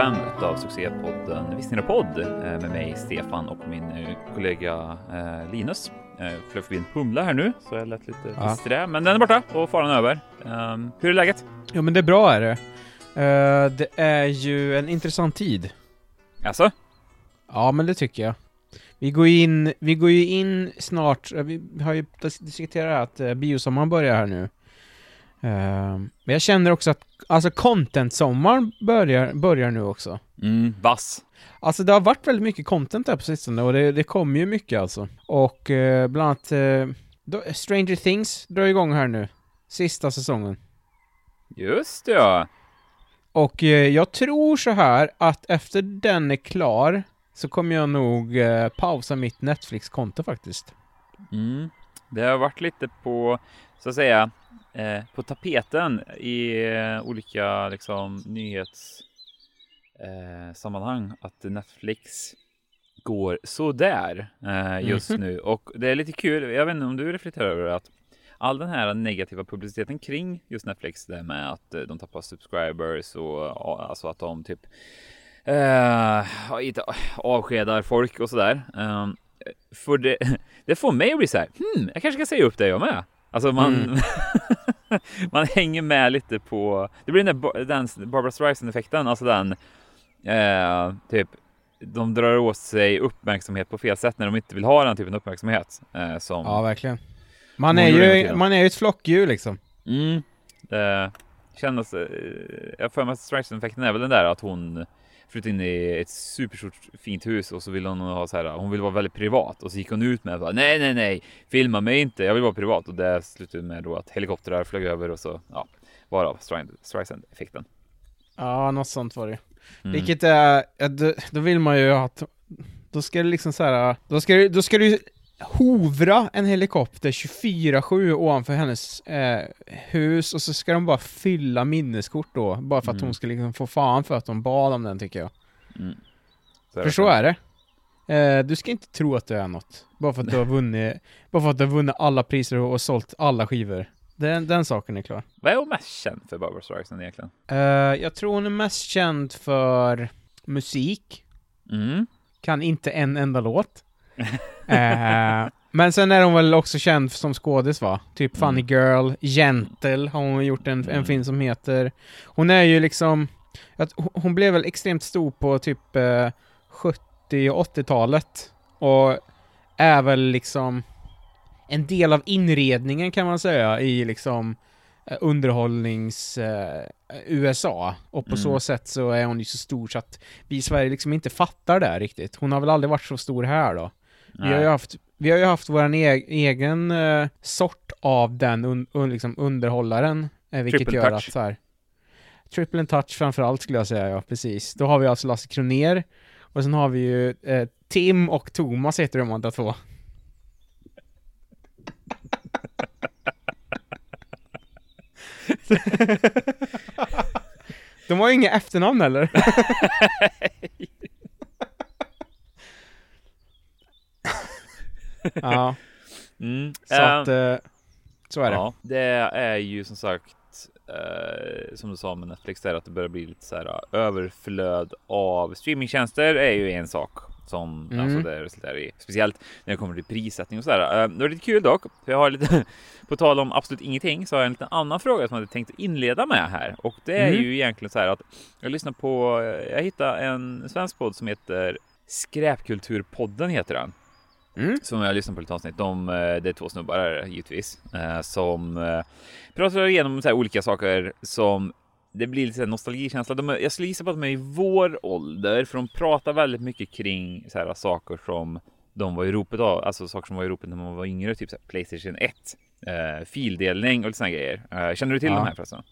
Välkomna till avsnitt 45 av succépodden Visst podd eh, med mig Stefan och min eh, kollega eh, Linus. Jag flög förbi en humla här nu så jag lät lite ja. disträ, men den är borta och faran är över. Um, hur är läget? Jo men det är bra är det. Det är ju en intressant tid. Alltså? Ja men det tycker jag. Vi går in, vi går ju in snart, vi har ju diskuterat att biosommaren börjar här nu. Uh, men jag känner också att, alltså content-sommaren börjar, börjar nu också. Mm, vass. Alltså det har varit väldigt mycket content där på sistone och det, det kommer ju mycket alltså. Och uh, bland annat uh, Stranger Things drar igång här nu. Sista säsongen. Just det ja. Och uh, jag tror så här att efter den är klar så kommer jag nog pausa mitt Netflix-konto faktiskt. Mm. Det har varit lite på, så att säga, eh, på tapeten i eh, olika liksom, nyhetssammanhang eh, att Netflix går sådär eh, just mm. nu. Och det är lite kul, jag vet inte om du reflekterar över att all den här negativa publiciteten kring just Netflix, det med att eh, de tappar subscribers och alltså att de typ eh, avskedar folk och sådär. Um, för det, det får mig att bli så här, hmm, jag kanske ska säga upp det jag med. Alltså man, mm. man hänger med lite på, det blir den där den Barbara Streisand-effekten, alltså den eh, typ de drar åt sig uppmärksamhet på fel sätt när de inte vill ha den typen av uppmärksamhet. Eh, som ja, verkligen. Man är ju, man är ju ett flockdjur liksom. Mm. Det kändes, eh, jag för mig att Streisand-effekten är väl den där att hon flyttade in i ett superstort fint hus och så ville hon ha så här. Hon ville vara väldigt privat och så gick hon ut med att nej, nej, nej, filma mig inte. Jag vill vara privat och det slutade med då att helikoptrar flög över och så ja, varav Streisand effekten. Ja, något sånt var det. Mm. Vilket är, då, då vill man ju att då ska det liksom så här, då ska, då ska du hovra en helikopter 24-7 ovanför hennes eh, hus och så ska de bara fylla minneskort då, bara för att mm. hon ska liksom få fan för att de bad om den tycker jag. Mm. Så för så är det. Eh, du ska inte tro att du är något, bara för att du har vunnit, bara för att du har vunnit alla priser och, och sålt alla skivor. Den, den saken är klar. Vad är hon mest känd för, Barbara Streisand egentligen? Uh, jag tror hon är mest känd för musik. Mm. Kan inte en enda låt eh, men sen är hon väl också känd som skådis va? Typ Funny mm. Girl, Gentle har hon gjort en, en mm. film som heter. Hon är ju liksom, att hon blev väl extremt stor på typ eh, 70 och 80-talet. Och är väl liksom en del av inredningen kan man säga i liksom eh, underhållnings eh, USA och på mm. så sätt så är hon ju så stor så att vi i Sverige liksom inte fattar det riktigt. Hon har väl aldrig varit så stor här då. Vi har ju haft, vi har ju haft vår e egen uh, sort av den un un liksom underhållaren, eh, vilket triple gör touch. att så här, Triple and touch framförallt skulle jag säga, ja precis. Då har vi alltså Lasse Kroner och sen har vi ju eh, Tim och Thomas heter de andra två. de har ju inga efternamn heller. ja. Mm. Så att, uh, så är det. Ja, det är ju som sagt Uh, som du sa med Netflix där att det börjar bli lite så här uh, överflöd av streamingtjänster är ju en sak som mm. alltså det resulterar i speciellt när det kommer till prissättning och så där. Uh, det var lite kul dock, för jag har lite på tal om absolut ingenting så har jag en liten annan fråga som jag hade tänkt inleda med här och det är mm. ju egentligen så här att jag lyssnar på. Jag hittade en svensk podd som heter Skräpkulturpodden heter den. Mm. Som jag lyssnat på lite avsnitt. De, eh, det är två snubbar här, givetvis. Eh, som eh, pratar igenom så här olika saker som det blir lite nostalgikänsla. De, jag skulle gissa på att de är i vår ålder, för de pratar väldigt mycket kring så här, saker som de var i ropet av, alltså saker som var i ropet när man var yngre, typ så här, Playstation 1, eh, fildelning och lite sådana grejer. Eh, känner du till ja. de här förresten?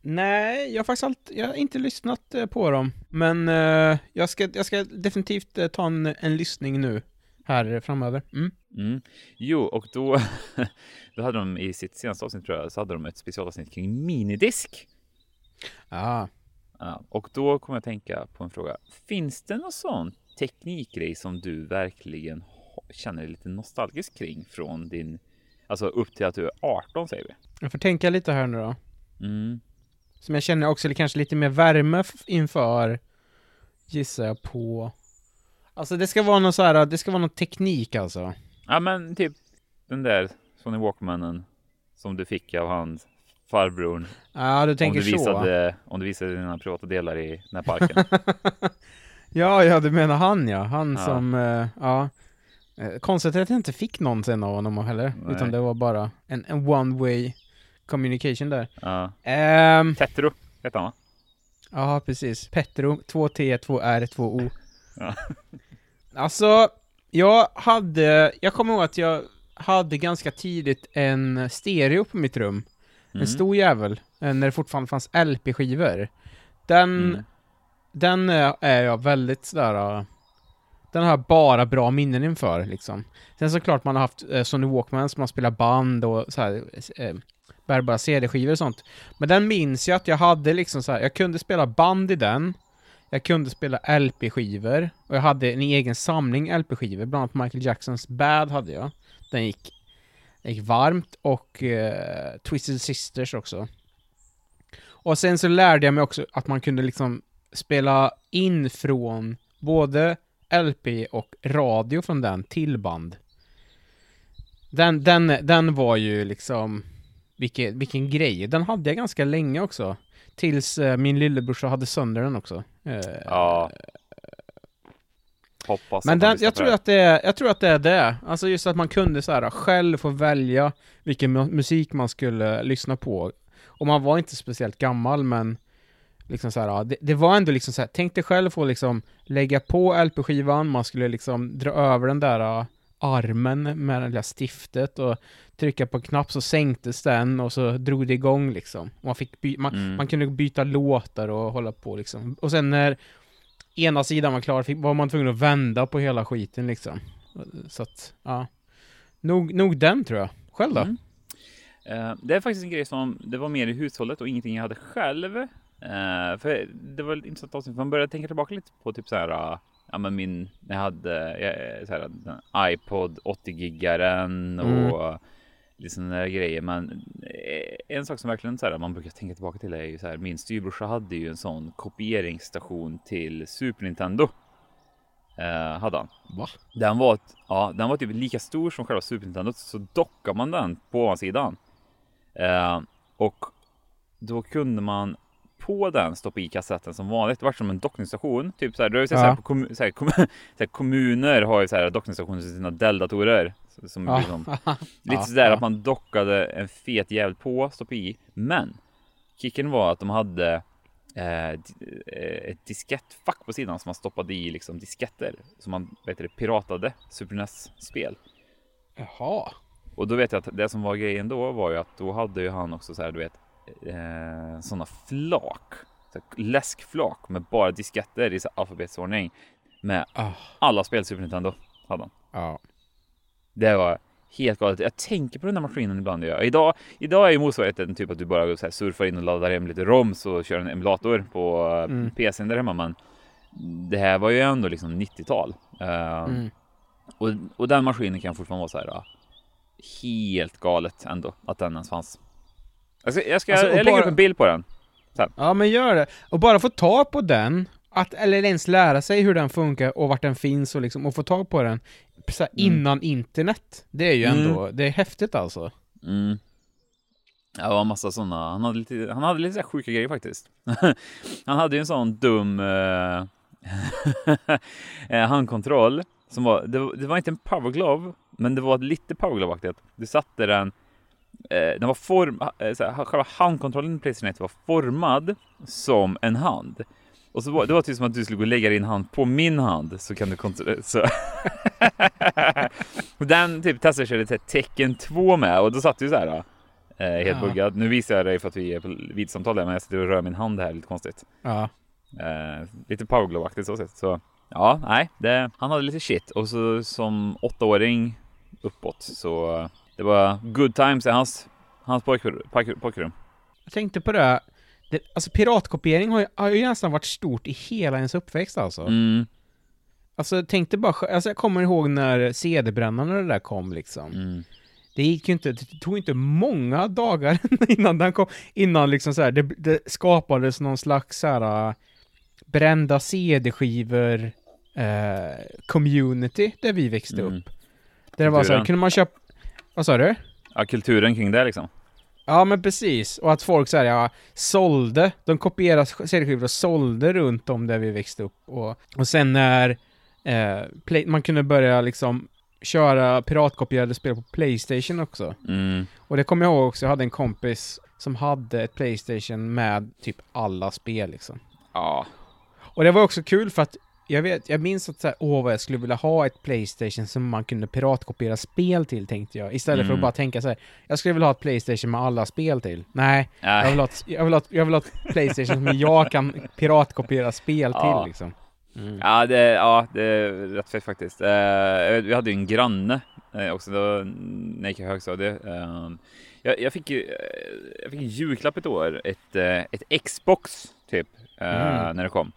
Nej, jag har faktiskt allt, jag har inte lyssnat på dem, men uh, jag, ska, jag ska definitivt ta en, en lyssning nu här framöver. Mm. Mm. Jo, och då, då hade de i sitt senaste avsnitt tror jag, så hade de ett specialavsnitt kring minidisk. Ah. Ja, och då kommer jag tänka på en fråga. Finns det någon sån teknikgrej som du verkligen känner dig lite nostalgisk kring från din, alltså upp till att du är 18 säger vi? Jag får tänka lite här nu då. Mm. Som jag känner också kanske lite mer värme inför, gissar jag på. Alltså det ska vara någon så här, det ska vara någon teknik alltså. Ja men typ den där Sony Walkmanen som du fick av hans farbror. Ja, du tänker om du visade, så. Om du visade dina privata delar i den här parken. ja, ja, du menar han ja. Han ja. som, uh, ja. Eh, konstigt att jag inte fick någon sen av honom heller. Nej. Utan det var bara en, en one way communication där. Ja. Um, Petro hette han va? Ja, precis. Petro, 2T, 2R, 2O. Ja. Alltså, jag hade, jag kommer ihåg att jag hade ganska tidigt en stereo på mitt rum. Mm. En stor jävel, eh, när det fortfarande fanns LP-skivor. Den, mm. den är jag väldigt sådär, eh, den har jag bara bra minnen inför liksom. Sen såklart man har haft eh, Sony Walkman som man spelar band och så här, eh, bärbara CD-skivor och sånt. Men den minns jag att jag hade liksom så här, jag kunde spela band i den. Jag kunde spela LP-skivor och jag hade en egen samling LP-skivor, bland annat Michael Jacksons Bad hade jag. Den gick, den gick varmt och eh, Twisted Sisters också. Och sen så lärde jag mig också att man kunde liksom spela in från både LP och radio från den till band. Den, den, den var ju liksom, vilken, vilken grej. Den hade jag ganska länge också. Tills uh, min lillebrorsa hade sönder den också. Uh, ja. Hoppas Men den, jag tror, att det är, jag tror att det är det. Alltså just att man kunde så här själv få välja vilken musik man skulle lyssna på. Och man var inte speciellt gammal men liksom så här, det, det, var ändå liksom så här, tänk dig själv få liksom lägga på LP-skivan, man skulle liksom dra över den där armen med det där stiftet och trycka på en knapp så sänktes den och så drog det igång liksom. Man, fick by man, mm. man kunde byta låtar och hålla på liksom. Och sen när ena sidan var klar fick, var man tvungen att vända på hela skiten liksom. Så att, ja. Nog, nog den tror jag. Själv då? Mm. Uh, det är faktiskt en grej som, det var mer i hushållet och ingenting jag hade själv. Uh, för det var intressant avsnitt, man började tänka tillbaka lite på typ så här, uh, ja men min, jag hade jag, så här, iPod 80-giggaren och mm sådana där grejer. Men eh, en sak som verkligen så här, man brukar tänka tillbaka till är ju så här. Min styrbrorsa hade ju en sån kopieringsstation till Super Nintendo. Eh, hade han. Va? Den var, ja, den var typ lika stor som själva Super Nintendo. Så dockar man den på ovansidan. Eh, och då kunde man på den stoppa i kassetten som vanligt. Det var som en dockningsstation. Typ så här, du har ju sett ja. så här, på kommun, så här, kom, så här, kommuner har ju så här dockningsstationer till sina Dell-datorer. Som ja. liksom, lite ja, sådär ja. att man dockade en fet jävel på, stoppa i. Men kicken var att de hade eh, eh, ett diskettfack på sidan som man stoppade i liksom disketter. Som man vet det, piratade Super NES-spel. Jaha. Och då vet jag att det som var grejen då var ju att då hade ju han också så här, du vet, eh, sådana flak. Så läskflak med bara disketter i så alfabetsordning. Med oh. alla spel Super Nintendo hade han. Ja. Det var helt galet. Jag tänker på den där maskinen ibland. Jag. Idag, idag är ju motsvarigheten typ att du bara så här, surfar in och laddar hem lite ROMs och kör en emulator på eh, mm. PCn där hemma. Men det här var ju ändå liksom 90-tal. Uh, eh, mm. och, och den maskinen kan fortfarande vara så här. Uh, helt galet ändå att den ens fanns. Jag, ska, jag, ska, alltså, jag lägger bara... upp en bild på den. Sen. Ja men gör det. Och bara få tag på den, att, eller ens lära sig hur den funkar och vart den finns och liksom, och få tag på den här, mm. innan internet. Det är ju ändå, mm. det är häftigt alltså. Mm. Ja, det var massa sådana, han hade lite, han hade lite så sjuka grejer faktiskt. han hade ju en sån dum uh, handkontroll som var, det, var, det var inte en powerglove, men det var lite powerglove-aktigt. Du satte den eh, den var form, eh, själva handkontrollen i Playstation 1 var formad som en hand. Och så var, det var typ som att du skulle gå och lägga din hand på min hand så kan du kontrollera. Och den typ testade jag körde tecken 2 med och då satt du så här. Eh, helt ja. buggad. Nu visar jag dig för att vi är på videosamtal men jag sitter och rör min hand här lite konstigt. Ja. Eh, lite powerglow-aktigt så sett. Så ja, nej, det, han hade lite shit och så som åttaåring uppåt så det var good times i hans, hans pojkrum. pojkrum. Jag tänkte på det det, alltså piratkopiering har ju, har ju nästan varit stort i hela ens uppväxt alltså. Mm. Alltså tänk dig bara, alltså jag kommer ihåg när CD-brännarna det där kom liksom. Mm. det gick ju inte, det tog inte många dagar innan den kom, innan liksom så här, det, det skapades någon slags så här brända CD-skivor eh, community där vi växte mm. upp. Där det var så här, kunde man köpa, vad sa du? Ja, kulturen kring det liksom. Ja men precis, och att folk såhär, ja, sålde, de kopierade CD-skivor och sålde runt om där vi växte upp och, och sen när eh, play, man kunde börja liksom köra piratkopierade spel på Playstation också. Mm. Och det kommer jag ihåg också, jag hade en kompis som hade ett Playstation med typ alla spel liksom. Ja. Och det var också kul för att jag vet, jag minns att såhär, åh vad jag skulle vilja ha ett Playstation som man kunde piratkopiera spel till, tänkte jag. Istället mm. för att mm. bara tänka så här, jag skulle vilja ha ett Playstation med alla spel till. Nej, jag vill, ha ett, jag, vill ha ett, jag vill ha ett Playstation som jag kan piratkopiera spel ja. till liksom. Mm. Ja, det, ja, det är rätt fett faktiskt. Uh, vi hade ju en granne uh, också då, när jag gick i högstadiet. Uh, jag, jag, fick ju, jag fick en julklapp ett år, ett, ett Xbox typ, mm. när det kom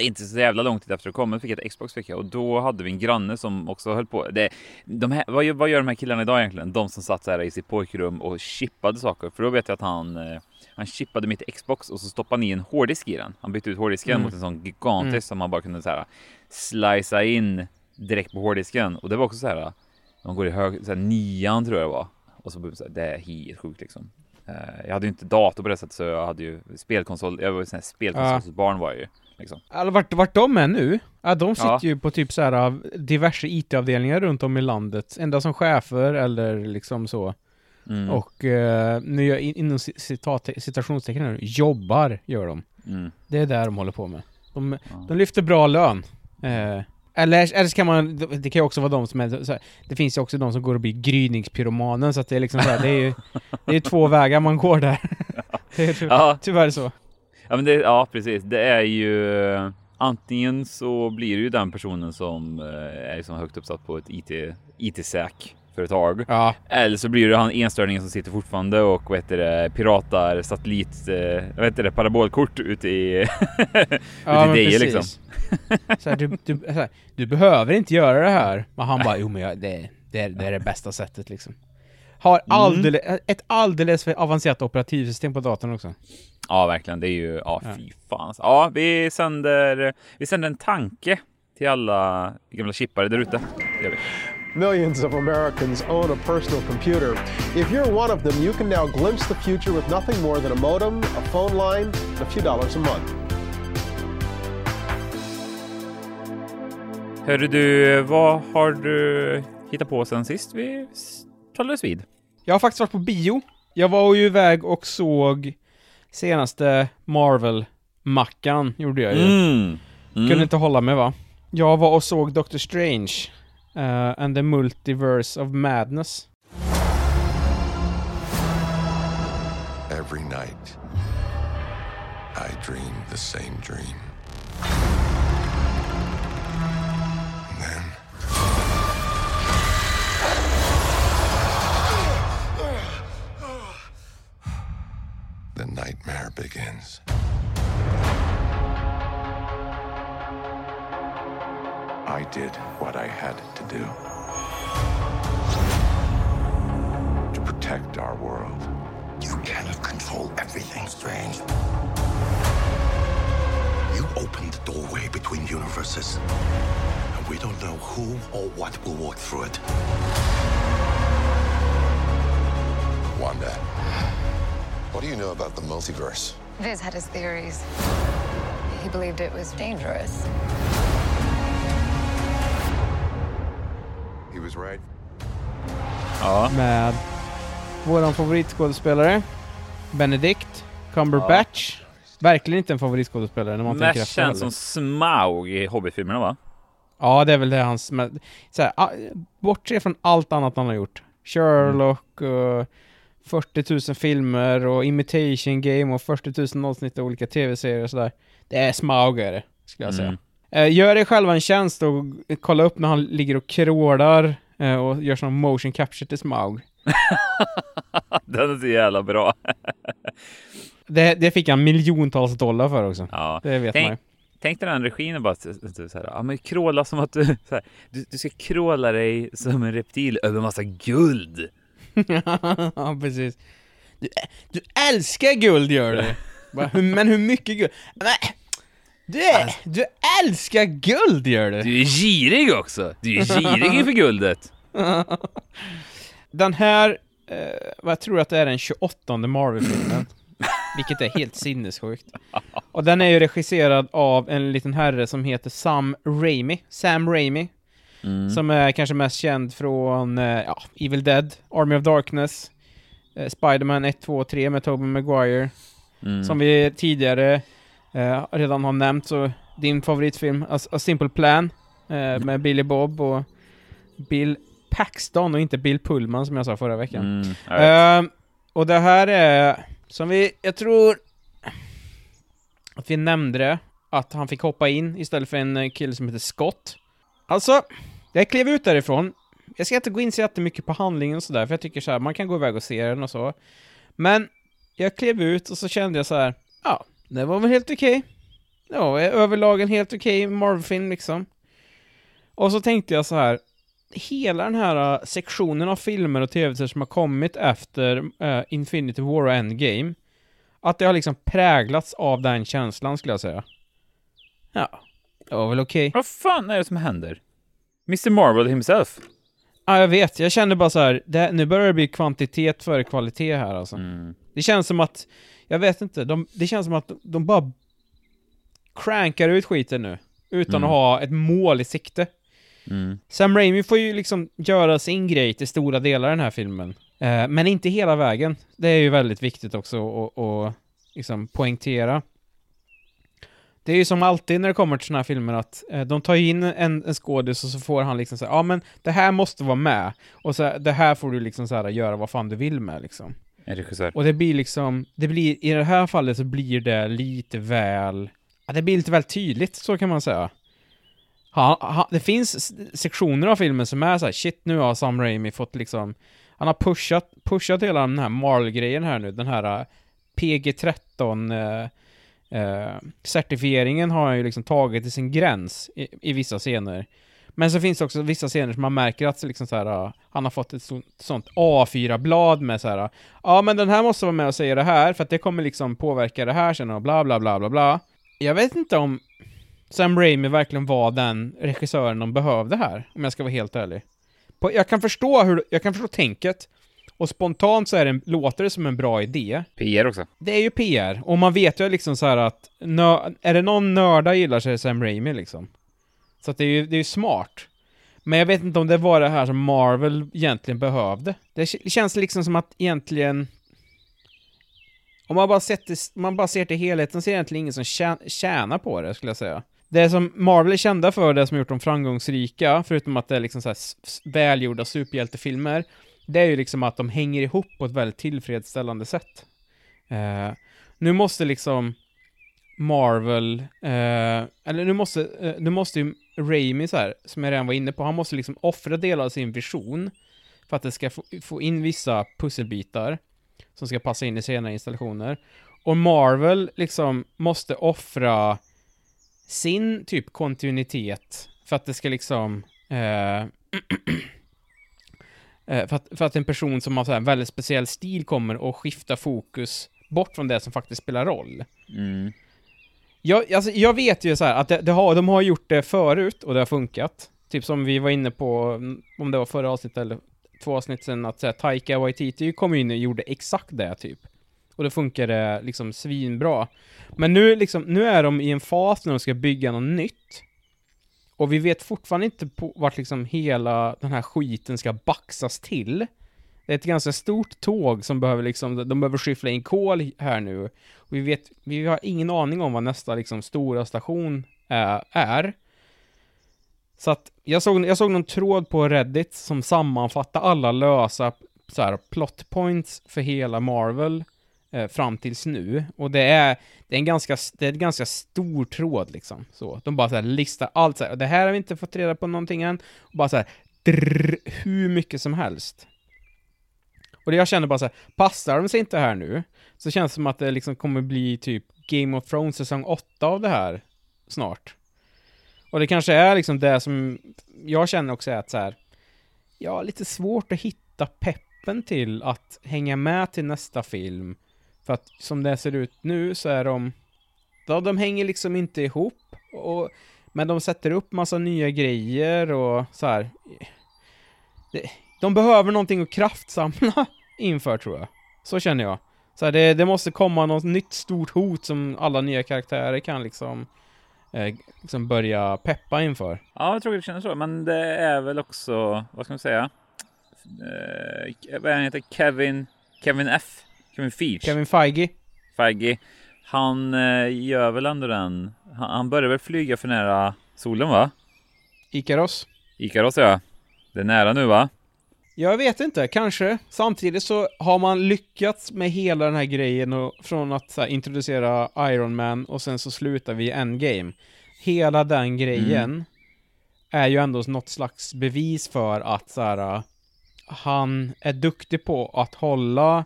inte så jävla lång tid efter det kom, fick jag ett Xbox fick jag och då hade vi en granne som också höll på. Det, de här, vad, vad gör de här killarna idag egentligen? De som satt så här i sitt pojkrum och chippade saker. För då vet jag att han, eh, han chippade mitt Xbox och så stoppade han i en hårddisk i den. Han bytte ut hårddisken mm. mot en sån gigantisk mm. som man bara kunde så här slicea in direkt på hårddisken. Och det var också så här, man går i hög, så här, nian tror jag det var. Och så, så här, det är helt sjukt liksom. Eh, jag hade ju inte dator på det sättet så jag hade ju spelkonsol, jag var ju spelkonsolsbarn ja. var jag ju. Liksom. Alltså, vart, vart de är nu? Ja, de sitter ja. ju på typ så här diverse IT-avdelningar runt om i landet. Enda som chefer eller liksom så. Mm. Och eh, nu gör, inom citat, citationstecken här, jobbar gör de. Mm. Det är där de håller på med. De, ja. de lyfter bra lön. Eh, eller, eller så kan man, det kan ju också vara de som är, så här, det finns ju också de som går och blir gryningspyromanen så att det är liksom så här, det är ju, det är två vägar man går där. det är tyvärr, tyvärr så. Ja, men det, ja, precis. Det är ju antingen så blir det ju den personen som eh, är liksom högt uppsatt på ett IT, IT-säk företag. Ja. Eller så blir det han enstörningen som sitter fortfarande och vad heter det, piratar satellit, eh, vad heter det, parabolkort ute i, ja, ute i Deje liksom. så här, du, du, så här, du behöver inte göra det här. Men han bara, jo men jag, det, det, det är det bästa sättet liksom. Har alldeles, mm. ett alldeles för avancerat operativsystem på datorn också. Ja, verkligen. Det är ju, ja, fy fan. Ja, vi sänder, vi sänder en tanke till alla gamla chippare där ute. Millions of Americans own a personal computer. If you're one of them, you can now glimpse the future with nothing more than a modem, a phone line, and a few dollars a month. Hörru du, vad har du hittat på sen sist vi talades vid? Jag har faktiskt varit på bio. Jag var ju iväg och såg senaste Marvel-mackan, gjorde jag ju. Mm. Mm. Kunde inte hålla mig va? Jag var och såg Doctor Strange uh, and the Multiverse of Madness. Every night I dream the same dream. Nightmare begins. I did what I had to do to protect our world. You cannot control everything, Strange. You opened the doorway between universes, and we don't know who or what will walk through it. Know about the multiverse? Viz had his theories. He believed it was dangerous. He was right. Ja. Med våran favoritskådespelare, Benedict Cumberbatch. Ja. Verkligen inte en favoritskådespelare när man Mest tänker efter. Känns som Smaug i Hobbit-filmerna va? Ja, det är väl det hans... Här, bortse från allt annat han har gjort. Sherlock och 40 000 filmer och Imitation Game och 40 000 avsnitt av olika tv-serier och sådär. Det är smaugare, skulle jag säga. Mm. Eh, gör dig själva en tjänst och kolla upp när han ligger och krålar eh, och gör sån motion capture till Smaug. Den är så jävla bra. det, det fick han miljontals dollar för också. Ja. Det vet tänk, man ju. Tänk dig den regin bara så här, ja men kråla som att du, så här, du, du ska kråla dig som en reptil över massa guld. ja, precis. Du, du älskar guld gör du! Men hur mycket guld? Men, du, du älskar guld gör du! Du är girig också! Du är girig inför guldet! Den här, eh, vad tror du att det är den 28 Marvel-filmen? Vilket är helt sinnessjukt. Och den är ju regisserad av en liten herre som heter Sam Raimi. Sam Raimi. Mm. Som är kanske mest känd från eh, ja, Evil Dead, Army of Darkness, eh, Spiderman 1, 2 och 3 med Tobey Maguire. Mm. Som vi tidigare eh, redan har nämnt, så din favoritfilm, A, A Simple Plan, eh, med Billy Bob och Bill Paxton och inte Bill Pullman som jag sa förra veckan. Mm, uh, och det här är, som vi, jag tror att vi nämnde det, att han fick hoppa in istället för en kille som heter Scott. Alltså, jag klev ut därifrån. Jag ska inte gå in så jättemycket på handlingen och sådär, för jag tycker så här, man kan gå iväg och se den och så. Men, jag klev ut och så kände jag så här, ja, det var väl helt okej. Okay. Det var överlag en helt okej okay Marvel-film liksom. Och så tänkte jag så här, hela den här uh, sektionen av filmer och tv-serier som har kommit efter uh, Infinity War och Endgame, att det har liksom präglats av den känslan skulle jag säga. Ja, det var väl okej. Vad fan är det som händer? Mr Marvel himself? Ja, jag vet. Jag kände bara så här, det, nu börjar det bli kvantitet före kvalitet här alltså. Mm. Det känns som att, jag vet inte, de, det känns som att de bara crankar ut skiten nu. Utan mm. att ha ett mål i sikte. Mm. Sam Raimi får ju liksom göra sin grej till stora delar i den här filmen. Eh, men inte hela vägen. Det är ju väldigt viktigt också att liksom poängtera. Det är ju som alltid när det kommer till såna här filmer att eh, de tar in en, en skådis och så får han liksom säga ja men det här måste vara med. Och så det här får du liksom så här, göra vad fan du vill med liksom. En regissör. Och det blir liksom, det blir, i det här fallet så blir det lite väl, ja det blir lite väl tydligt, så kan man säga. Ha, ha, det finns sektioner av filmen som är så här, shit nu har Sam Raimi fått liksom, han har pushat, pushat hela den här Marl-grejen här nu, den här äh, PG-13 eh, eh, certifieringen har han ju liksom tagit till sin gräns i, i, vissa scener. Men så finns det också vissa scener som man märker att liksom så här, uh, han har fått ett sånt A4-blad med så här, uh, ja men den här måste vara med och säga det här, för att det kommer liksom påverka det här sen och bla bla bla bla bla. Jag vet inte om Sam Raimi verkligen var den regissören de behövde här, om jag ska vara helt ärlig. På, jag kan förstå hur, jag kan förstå tänket, och spontant så är det, låter det som en bra idé. PR också. Det är ju PR, och man vet ju liksom så här att, nö, är det någon nörda gillar så är det Sam Raimi liksom. Så att det är ju, det är ju smart. Men jag vet inte om det var det här som Marvel egentligen behövde. Det känns liksom som att egentligen... Om man bara, sett man bara ser till helheten så är det egentligen ingen som tjänar på det, skulle jag säga. Det som Marvel är kända för, det som gjort dem framgångsrika, förutom att det är liksom så här välgjorda superhjältefilmer, det är ju liksom att de hänger ihop på ett väldigt tillfredsställande sätt. Eh, nu måste liksom Marvel, eh, eller nu måste, eh, nu måste ju Raimi så här, som jag redan var inne på, han måste liksom offra delar av sin vision för att det ska få, få in vissa pusselbitar som ska passa in i senare installationer. Och Marvel liksom måste offra sin typ kontinuitet för att det ska liksom eh, för, att, för att en person som har så här väldigt speciell stil kommer och skifta fokus bort från det som faktiskt spelar roll. Mm. Jag, alltså, jag vet ju så här, att det, det har, de har gjort det förut och det har funkat. Typ som vi var inne på, om det var förra avsnittet eller två avsnitt sen, att så här, Taika Waititi kom in och gjorde exakt det typ. Och det funkade liksom svinbra. Men nu, liksom, nu är de i en fas när de ska bygga något nytt. Och vi vet fortfarande inte på vart liksom hela den här skiten ska baxas till. Det är ett ganska stort tåg som behöver liksom, de behöver skyffla in kol här nu. Och vi vet, vi har ingen aning om vad nästa liksom stora station är. är. Så att jag såg, jag såg någon tråd på Reddit som sammanfattar alla lösa så här, plot points för hela Marvel eh, fram tills nu. Och det är, det är en ganska, det är en ganska stor tråd liksom. Så, de bara så här listar allt så här, det här har vi inte fått reda på någonting än. Och bara så här, drr, hur mycket som helst. Och det jag känner bara så här, passar de sig inte här nu, så känns det som att det liksom kommer bli typ Game of Thrones säsong 8 av det här snart. Och det kanske är liksom det som jag känner också är att så här, ja, lite svårt att hitta peppen till att hänga med till nästa film. För att som det ser ut nu så är de, ja, de hänger liksom inte ihop. Och, men de sätter upp massa nya grejer och så här. Det, de behöver någonting att kraftsamla inför tror jag. Så känner jag. Så här, det, det måste komma något nytt stort hot som alla nya karaktärer kan liksom eh, liksom börja peppa inför. Ja, jag tror det känns så. Men det är väl också, vad ska man säga? Eh, vad heter Kevin? Kevin F? Kevin Feige? Kevin Feige? Feige. Han eh, gör väl ändå den. Han, han börjar väl flyga för nära solen va? Ikaros? Ikaros ja. Det är nära nu va? Jag vet inte, kanske. Samtidigt så har man lyckats med hela den här grejen och från att här, introducera Iron Man och sen så slutar vi i Endgame. Hela den grejen mm. är ju ändå något slags bevis för att så här, han är duktig på att hålla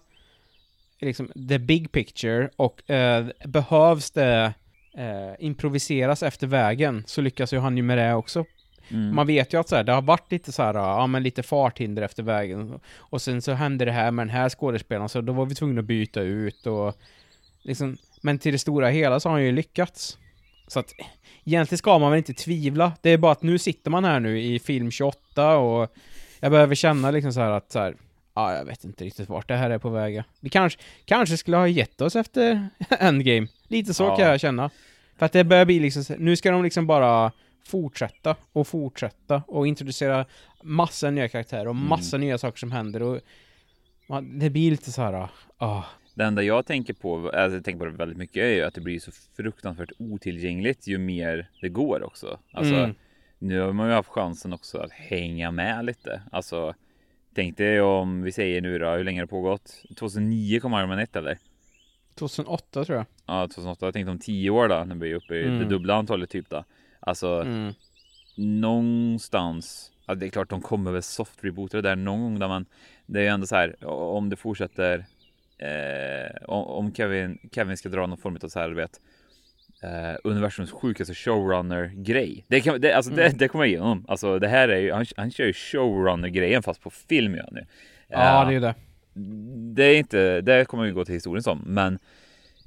liksom the big picture och eh, behövs det eh, improviseras efter vägen så lyckas ju han ju med det också Mm. Man vet ju att så här, det har varit lite så här, ja men lite farthinder efter vägen. Och sen så hände det här med den här skådespelaren, så då var vi tvungna att byta ut och liksom, men till det stora hela så har han ju lyckats. Så att egentligen ska man väl inte tvivla. Det är bara att nu sitter man här nu i film 28 och jag behöver känna liksom så här att så här, ja, jag vet inte riktigt vart det här är på väg. Vi kanske, kanske skulle ha gett oss efter Endgame. Lite så ja. kan jag känna. För att det börjar bli liksom, nu ska de liksom bara fortsätta och fortsätta och introducera massa nya karaktärer och massa mm. nya saker som händer och det blir lite så här, ah. Det enda jag tänker på, alltså jag tänker på det väldigt mycket, är ju att det blir så fruktansvärt otillgängligt ju mer det går också. Alltså, mm. nu har man ju haft chansen också att hänga med lite. Alltså, tänk dig om vi säger nu då, hur länge har det pågått? 2009 kom Iron Man 1 eller? 2008 tror jag. Ja, 2008. Jag tänkte om 10 år då, när vi är uppe i mm. det dubbla antalet typ då. Alltså mm. någonstans. Ja, det är klart de kommer väl soft reboota där någon gång där man. Det är ju ändå så här om det fortsätter. Eh, om Kevin, Kevin ska dra någon form av så här, vet. Eh, universums sjukaste showrunner-grej. Det, kan, det, alltså, mm. det, det kommer jag igenom. Alltså det här är ju, han, han kör ju showrunner-grejen fast på film gör nu. Ja, det är ju det. Det är inte, det kommer ju gå till historien som, men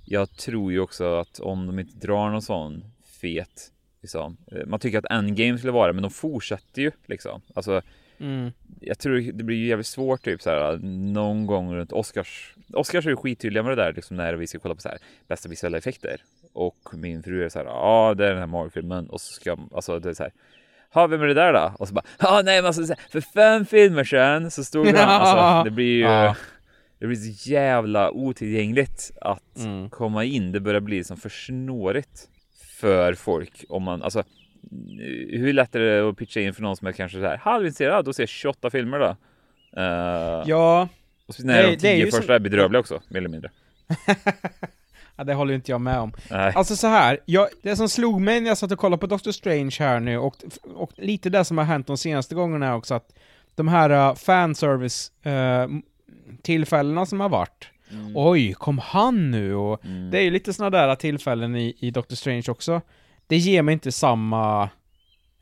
jag tror ju också att om de inte drar någon sån fet Liksom. Eh, man tycker att Endgame skulle vara men de fortsätter ju liksom. Alltså, mm. Jag tror det blir jävligt svårt typ så här någon gång runt Oscars. Oscars är ju skittydliga med det där liksom när vi ska kolla på så här bästa visuella effekter. Och min fru är så här, ja det är den här Marvel-filmen och så ska, alltså det är så här. Ja, vem är det där då? Och så bara, ja nej men alltså för fem filmer sedan så stod det, alltså det blir ju ja. Det blir så jävla otillgängligt att mm. komma in. Det börjar bli som för snårigt för folk om man, alltså hur lätt är det att pitcha in för någon som är kanske så här halvintresserad och ser 28 filmer då? Uh, ja. Och så det, de tio första som... är bedrövliga också, mer eller mindre. ja, det håller inte jag med om. Nej. Alltså så här, jag, det som slog mig när jag satt och kollade på Doctor Strange här nu, och, och lite det som har hänt de senaste gångerna också, att de här uh, fanservice uh, tillfällena som har varit, Mm. Oj, kom han nu? Och mm. Det är ju lite sådana där tillfällen i, i Doctor Strange också. Det ger mig inte samma,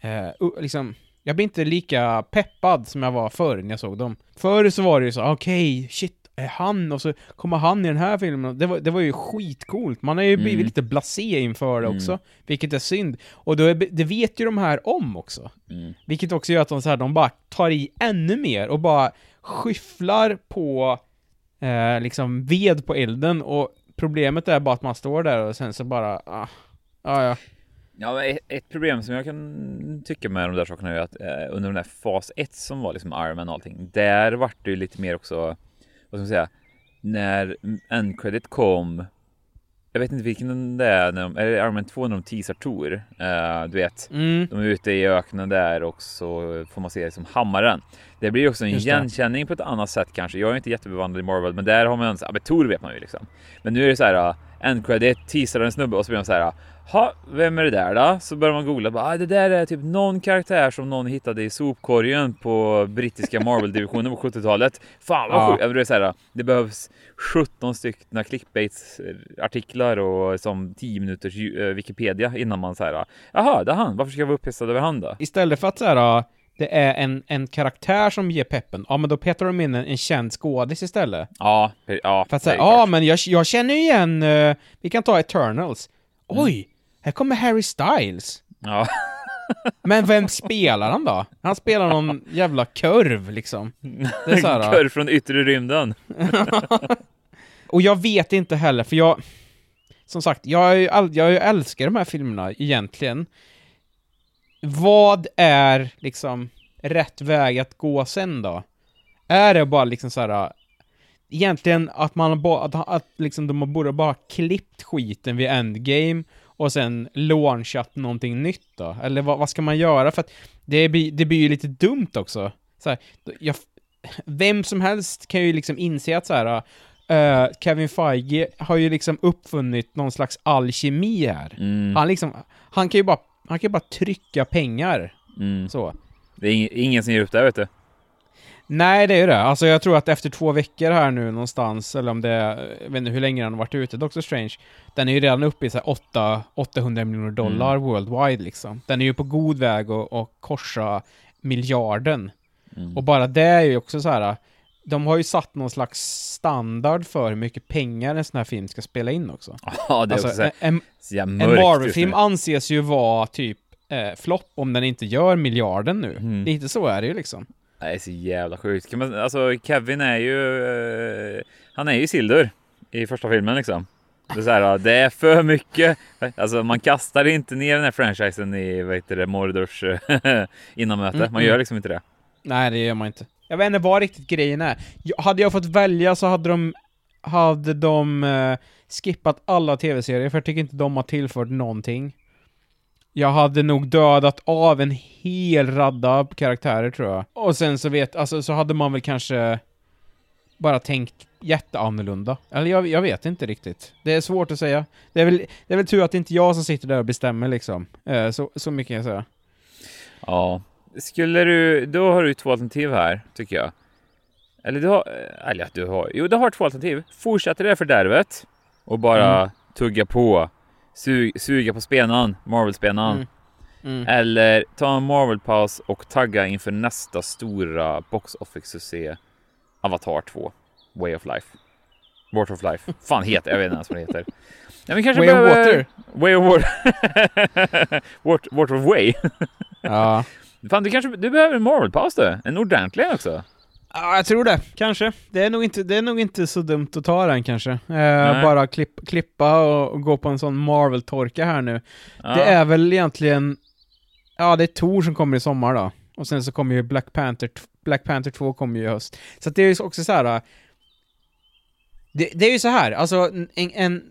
eh, liksom, jag blir inte lika peppad som jag var förr när jag såg dem. Förr så var det ju så, okej, okay, shit, är han? Och så kommer han i den här filmen. Det var, det var ju skitcoolt. Man har ju blivit mm. lite blasé inför det också, mm. vilket är synd. Och då är, det vet ju de här om också. Mm. Vilket också gör att de, så här, de bara tar i ännu mer och bara skyfflar på eh, liksom ved på elden och problemet är bara att man står där och sen så bara, ah, ah ja. Ja, ett problem som jag kan tycka med de där sakerna är att eh, under den där fas 1 som var liksom Iron och allting, där vart det ju lite mer också, vad ska man säga, när end credit kom jag vet inte vilken det är, när de, är det Iron Man 2 när de teasar Tor? Uh, du vet, mm. de är ute i öknen där och så får man se liksom hammaren. Det blir också en igenkänning på ett annat sätt kanske. Jag är inte jättebevandrad i Marvel, men där har man, ja men Tor vet man ju liksom. Men nu är det så här, uh, end credit, teasar en snubbe och så blir man så här, ha, vem är det där då? Så börjar man googla, bara, ah, det där är typ någon karaktär som någon hittade i sopkorgen på brittiska Marvel-divisionen på 70-talet. Fan vad ja. sjukt! Det, är så här, det behövs 17 stycken clickbait-artiklar och som 10 minuters eh, Wikipedia innan man säger jaha, det är han, varför ska jag vara upphetsad över han då? Istället för att så här, det är en, en karaktär som ger peppen, ja men då petar de in en, en känd skådis istället. Ja, ja. För att säga, ja men jag, jag känner igen, uh, vi kan ta Eternals. Mm. Oj, här kommer Harry Styles. Ja. men vem spelar han då? Han spelar någon jävla kurv liksom. Det är så här, kurv från yttre rymden. Och jag vet inte heller, för jag... Som sagt, jag, jag älskar de här filmerna egentligen. Vad är liksom rätt väg att gå sen då? Är det bara liksom så här egentligen att man bara, att, att liksom de borde bara klippt skiten vid endgame och sen launchat någonting nytt då? Eller vad, vad ska man göra? För att det blir, det blir ju lite dumt också. Så här, jag, vem som helst kan ju liksom inse att så här, uh, Kevin Feige har ju liksom uppfunnit någon slags alkemi här. Mm. Han liksom, han kan ju bara, han kan bara trycka pengar. Mm. Så. Det är ingen som ger upp det, vet du. Nej, det är ju det. Alltså jag tror att efter två veckor här nu någonstans, eller om det är, jag vet inte hur länge den har varit ute, Doctor Strange, den är ju redan uppe i så 8, 800 miljoner dollar mm. worldwide liksom. Den är ju på god väg att, att korsa miljarden. Mm. Och bara det är ju också så här, de har ju satt någon slags standard för hur mycket pengar en sån här film ska spela in också. Ja, det är alltså, också en, en, en Marvel-film anses ju vara typ eh, flopp om den inte gör miljarden nu. Mm. Lite så är det ju liksom. Det är så jävla sjukt. alltså Kevin är ju, eh, han är ju Sildur i första filmen liksom. Det är, så här, det är för mycket. Alltså man kastar inte ner den här franchisen i vad heter det, Mordors innanmöte. Man mm, gör mm. liksom inte det. Nej, det gör man inte. Jag vet inte vad riktigt grejen är. Hade jag fått välja så hade de, hade de uh, skippat alla tv-serier, för jag tycker inte de har tillfört någonting. Jag hade nog dödat av en hel radda karaktärer tror jag. Och sen så vet, alltså så hade man väl kanske bara tänkt jätteannorlunda. Eller jag, jag vet inte riktigt. Det är svårt att säga. Det är väl, det är väl tur att det inte är jag som sitter där och bestämmer liksom. Uh, så, så mycket kan jag säga. Ja, skulle du, då har du två alternativ här, tycker jag. Eller du har, eller du har, jo du har två alternativ. Fortsätter det fördärvet och bara mm. tugga på, sug, suga på spenan, Marvel-spenan. Mm. Mm. Eller ta en Marvel-paus och tagga inför nästa stora box office-succé Avatar 2, Way of Life. Water of Life. Fan heter jag vet inte ens vad det heter. Ja, men kanske way behöver... of Water? Way of Water. water, water of Way. ja. Fan, du kanske du behöver en Marvel-paus du? En ordentlig också? Ja, jag tror det. Kanske. Det är nog inte, det är nog inte så dumt att ta den kanske. Eh, bara klipp, klippa och, och, gå på en sån Marvel-torka här nu. Ja. Det är väl egentligen... Ja, det är Tor som kommer i sommar då. Och sen så kommer ju Black Panther, Black Panther 2 kommer ju i höst. Så det är ju också så här. Det, det är ju så här, alltså en, en,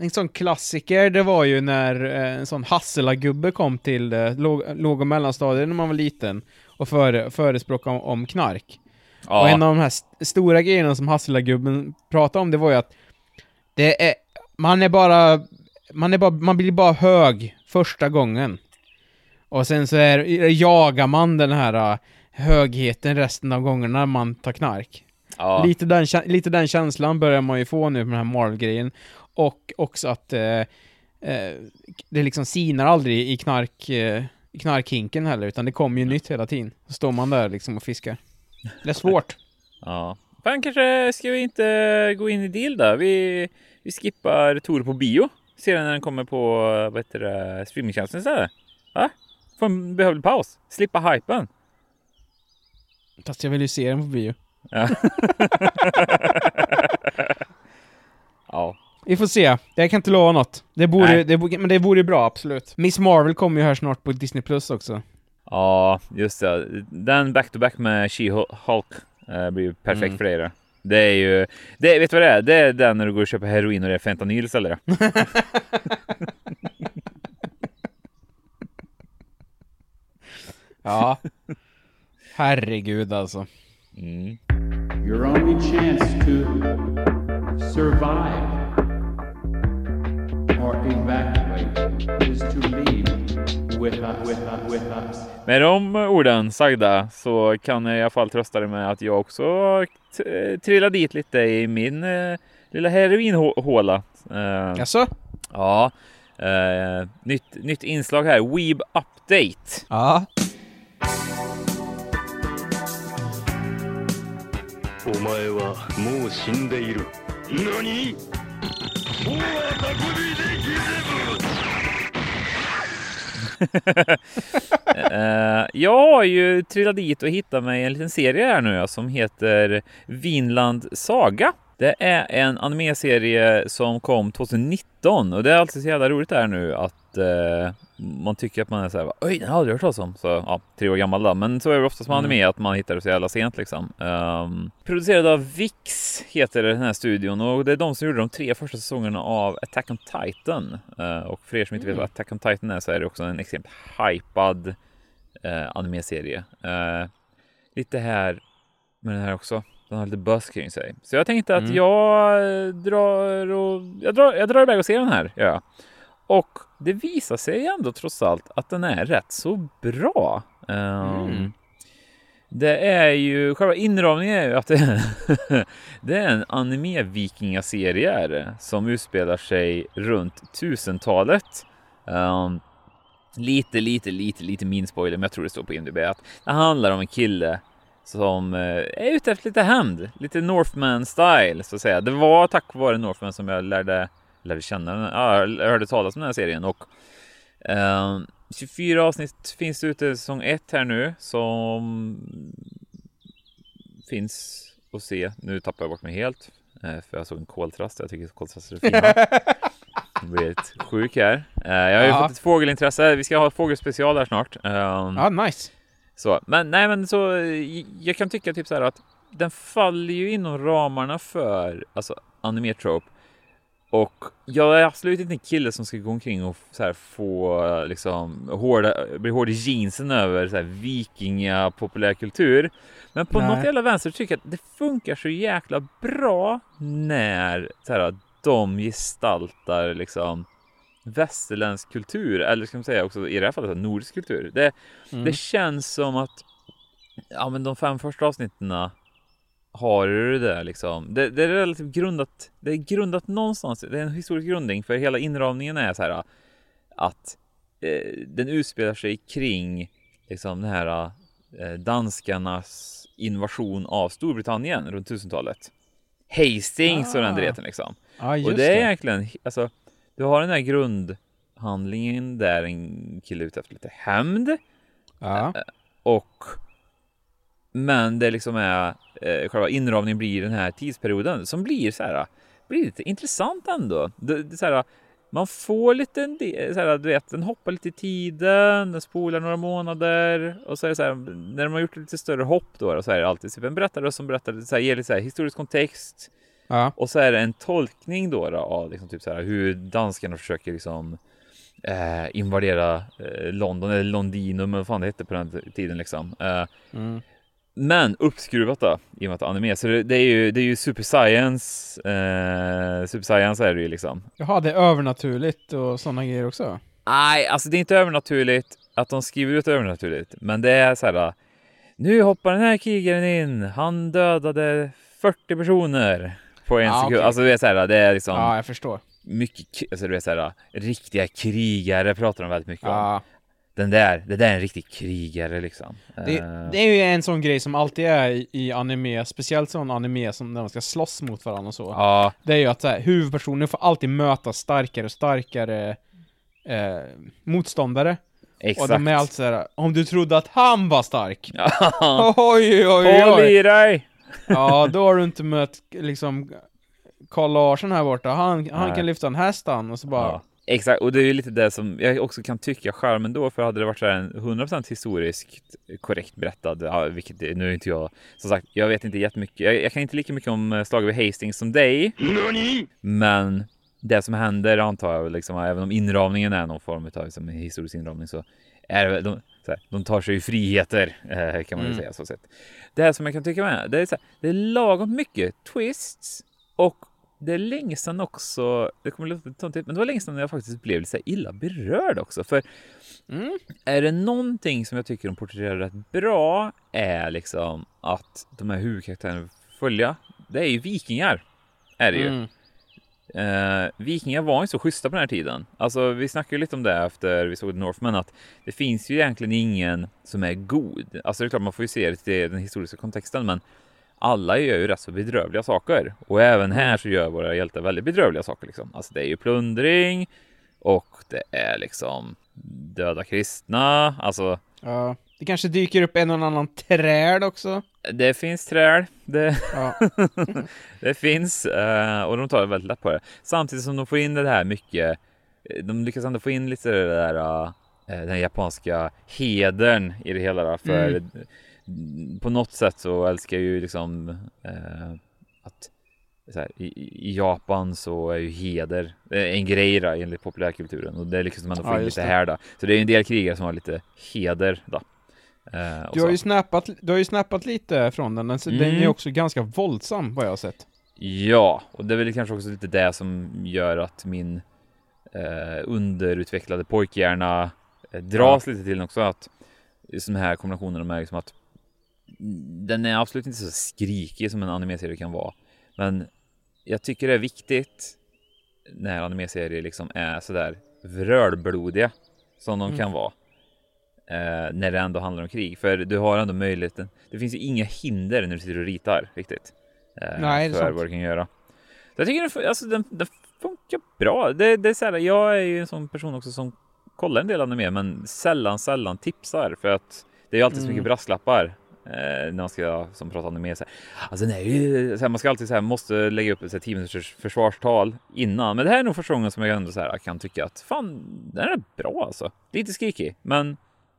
en sån klassiker, det var ju när eh, en sån Hassela-gubbe kom till eh, låg, låg och mellanstadiet när man var liten och före, förespråkade om, om knark. Ja. Och en av de här st stora grejerna som Hassela-gubben pratade om, det var ju att det är, man är bara, man är bara, man blir bara hög första gången. Och sen så är, jagar man den här uh, högheten resten av gångerna man tar knark. Ja. Lite, den, lite den känslan börjar man ju få nu med den här Marvel-grejen. Och också att eh, eh, det liksom sinar aldrig i knark, eh, knarkhinken heller, utan det kommer ju nytt hela tiden. Så står man där liksom och fiskar. Det är svårt. ja. Fan, kanske ska vi inte gå in i deal då? Vi, vi skippar Tor på bio. Ser när den kommer på, vad heter det, streamingtjänsten istället. Va? Får en behövlig paus. Slippa hypen. Fast jag vill ju se den på bio. Ja. ja. Vi får se. Jag kan inte lova något. Det borde, det, men det vore bra, absolut. Miss Marvel kommer ju här snart på Disney Plus också. Ja, just det. Den back-to-back med She-Hulk eh, blir ju perfekt mm. för dig då. Det är ju, det, vet du vad det är? Det är den när du går och köper heroin och det är fentanyl istället. ja. Herregud alltså. Mm. Your only chance to survive or evacuate is to leave With us, with us, with us. Med de orden sagda så kan jag i alla fall trösta dig med att jag också trillade dit lite i min eh, lilla heroinhåla. Eh, alltså? Ja. Eh, nytt, nytt inslag här. Weeb Update. Ja uh, jag har ju trillat dit och hittat mig en liten serie här nu som heter Vinland Saga. Det är en animeserie som kom 2019 och det är alltid så jävla roligt här nu att eh, man tycker att man är så här, oj, den har jag aldrig hört talas om. Så ja, tre år gammal då, men så är det oftast med mm. anime att man hittar det så jävla sent liksom. Um, producerad av Vix heter den här studion och det är de som gjorde de tre första säsongerna av Attack on Titan. Uh, och för er som inte mm. vet vad Attack on Titan är så är det också en extremt hypad uh, animeserie. Uh, lite här med den här också. Den har lite buzz kring sig. Så jag tänkte att mm. jag drar och jag drar, jag drar iväg och ser den här. Ja. Och det visar sig ändå trots allt att den är rätt så bra. Um, mm. Det är ju, själva inramningen är ju att det är, det är en anime-vikingaserie som utspelar sig runt 1000-talet. Um, lite, lite, lite, lite min spoiler, men jag tror det står på IMDB att det handlar om en kille som eh, är ute efter lite hämnd, lite Northman-style så att säga. Det var tack vare Northman som jag lärde lärde känna. Ja, jag hörde talas om den här serien och eh, 24 avsnitt finns ute säsong 1 här nu som finns att se. Nu tappar jag bort mig helt eh, för jag såg en koltrast. Jag tycker koltraster är fina. Jag blir lite sjuk här. Eh, jag har ju ja. fått ett fågelintresse. Vi ska ha ett fågelspecial här snart. Um, ja, nice. Så, men nej, men så jag kan tycka typ så här att den faller ju inom ramarna för alltså animetrope och jag är absolut inte en kille som ska gå omkring och så här få liksom hårda, bli hård i jeansen över så här vikinga populärkultur. Men på Nej. något jävla vänster tycker jag att det funkar så jäkla bra när så här, de gestaltar liksom västerländsk kultur, eller ska man säga också i det här fallet nordisk kultur. Det, mm. det känns som att ja, men de fem första avsnitten har du det liksom. Det, det, är relativt grundat. Det är grundat någonstans. Det är en historisk grundning för hela inramningen är så här att eh, den utspelar sig kring liksom den här eh, danskarnas invasion av Storbritannien runt 1000-talet. Hastings ah. och den dreten liksom. Ah, och det är det. egentligen alltså. Du har den här grundhandlingen där en kille är ute efter lite hämnd. Ah. och men det liksom är eh, själva inramningen blir den här tidsperioden som blir så här, blir lite intressant ändå. Det, det, så här, man får lite, så här, du vet, den hoppar lite i tiden, den spolar några månader och så är det så här, när de har gjort lite större hopp då, så är det alltid typ en berättare som berättar, så här, ger lite så här, historisk kontext. Ja. Och så är det en tolkning då, då av liksom, typ så här, hur danskarna försöker liksom eh, invadera eh, London, eller Londinum, eller vad fan det hette på den tiden liksom. Eh, mm. Men uppskruvat då, i och med att det är anime. Så det, det, är ju, det är ju super science. Eh, super science är det ju liksom. Jaha, det är övernaturligt och sådana grejer också? Nej, alltså det är inte övernaturligt att de skriver ut övernaturligt. Men det är så här. Nu hoppar den här krigaren in. Han dödade 40 personer på en ah, sekund. Okay. Alltså det är så här, det är liksom. Ja, jag förstår. Mycket, alltså det är så här, riktiga krigare pratar de väldigt mycket om den där, det där är en riktig krigare liksom. Det, uh... det, är ju en sån grej som alltid är i, i anime, speciellt sån anime som när de ska slåss mot varandra och så. Ja. Det är ju att så här, huvudpersonen får alltid möta starkare och starkare eh, motståndare. Exakt. Och de är alltid såhär, om du trodde att han var stark. Oj, oj, oj. Håll i dig! Ja, då har du inte mött liksom Carl Larsson här borta. Han, han kan lyfta en häst han, och så bara ja. Exakt, och det är ju lite det som jag också kan tycka charmen då, för hade det varit så en 100% historiskt korrekt berättad, ja, vilket det, nu är inte jag, som sagt, jag vet inte jättemycket, jag, jag kan inte lika mycket om eh, slaget vid Hastings som dig, men det som händer antar jag, liksom, även om inramningen är någon form av liksom, historisk inramning så är det de, så här, de tar sig ju friheter eh, kan man ju mm. säga så sätt. Det som jag kan tycka med, det är, så här, det är lagom mycket twists och det är länge sedan också, det kommer låta töntigt, men det var länge sedan jag faktiskt blev lite illa berörd också. För mm. är det någonting som jag tycker de porträtterar rätt bra är liksom att de här huvudkaraktärerna följa, det är ju vikingar. Är det ju. Mm. Eh, vikingar var inte så schyssta på den här tiden. Alltså, vi snackade ju lite om det efter vi såg The Northman, att det finns ju egentligen ingen som är god. Alltså, det är klart, man får ju se det till den historiska kontexten, men alla gör ju rätt så bedrövliga saker. Och även här så gör våra hjältar väldigt bedrövliga saker liksom. Alltså det är ju plundring och det är liksom döda kristna, alltså. Ja, det kanske dyker upp en och annan träd också. Det finns träd, det, Ja. det finns eh, och de tar väldigt lätt på det. Samtidigt som de får in det här mycket, eh, de lyckas ändå få in lite det där, eh, den japanska hedern i det hela. För Mm. på något sätt så älskar jag ju liksom eh, att här, i, i Japan så är ju heder en grej då, enligt populärkulturen och det är liksom får Ja, in lite det. här då. Så det är ju en del krigare som har lite heder då. Eh, Du har, ju snappat, du har ju snappat lite från den, den, så den Mm. är också ganska våldsam vad jag har sett. Ja, och det är väl kanske också lite det som gör att min eh, underutvecklade pojkhjärna eh, dras lite till också. Att den här kombinationen med liksom att den är absolut inte så skrikig som en animeserie kan vara. Men jag tycker det är viktigt när animeserier liksom är sådär vrölblodiga som de kan vara. Eh, när det ändå handlar om krig. För du har ändå möjligheten. Det finns ju inga hinder när du sitter och ritar riktigt. Eh, Nej, för vad du kan göra. Så jag tycker den, alltså, den, den funkar bra. Det, det är så här, jag är ju en sån person också som kollar en del anime men sällan, sällan tipsar för att det är ju alltid så mycket brasklappar eh, när man ska som pratar anime. Så här. Alltså, ju, så här, man ska alltid så här, måste lägga upp ett så här, 10 minuters försvarstal innan. Men det här är nog första gången som jag ändå så här, kan tycka att fan, den är bra alltså. Lite skrikig, men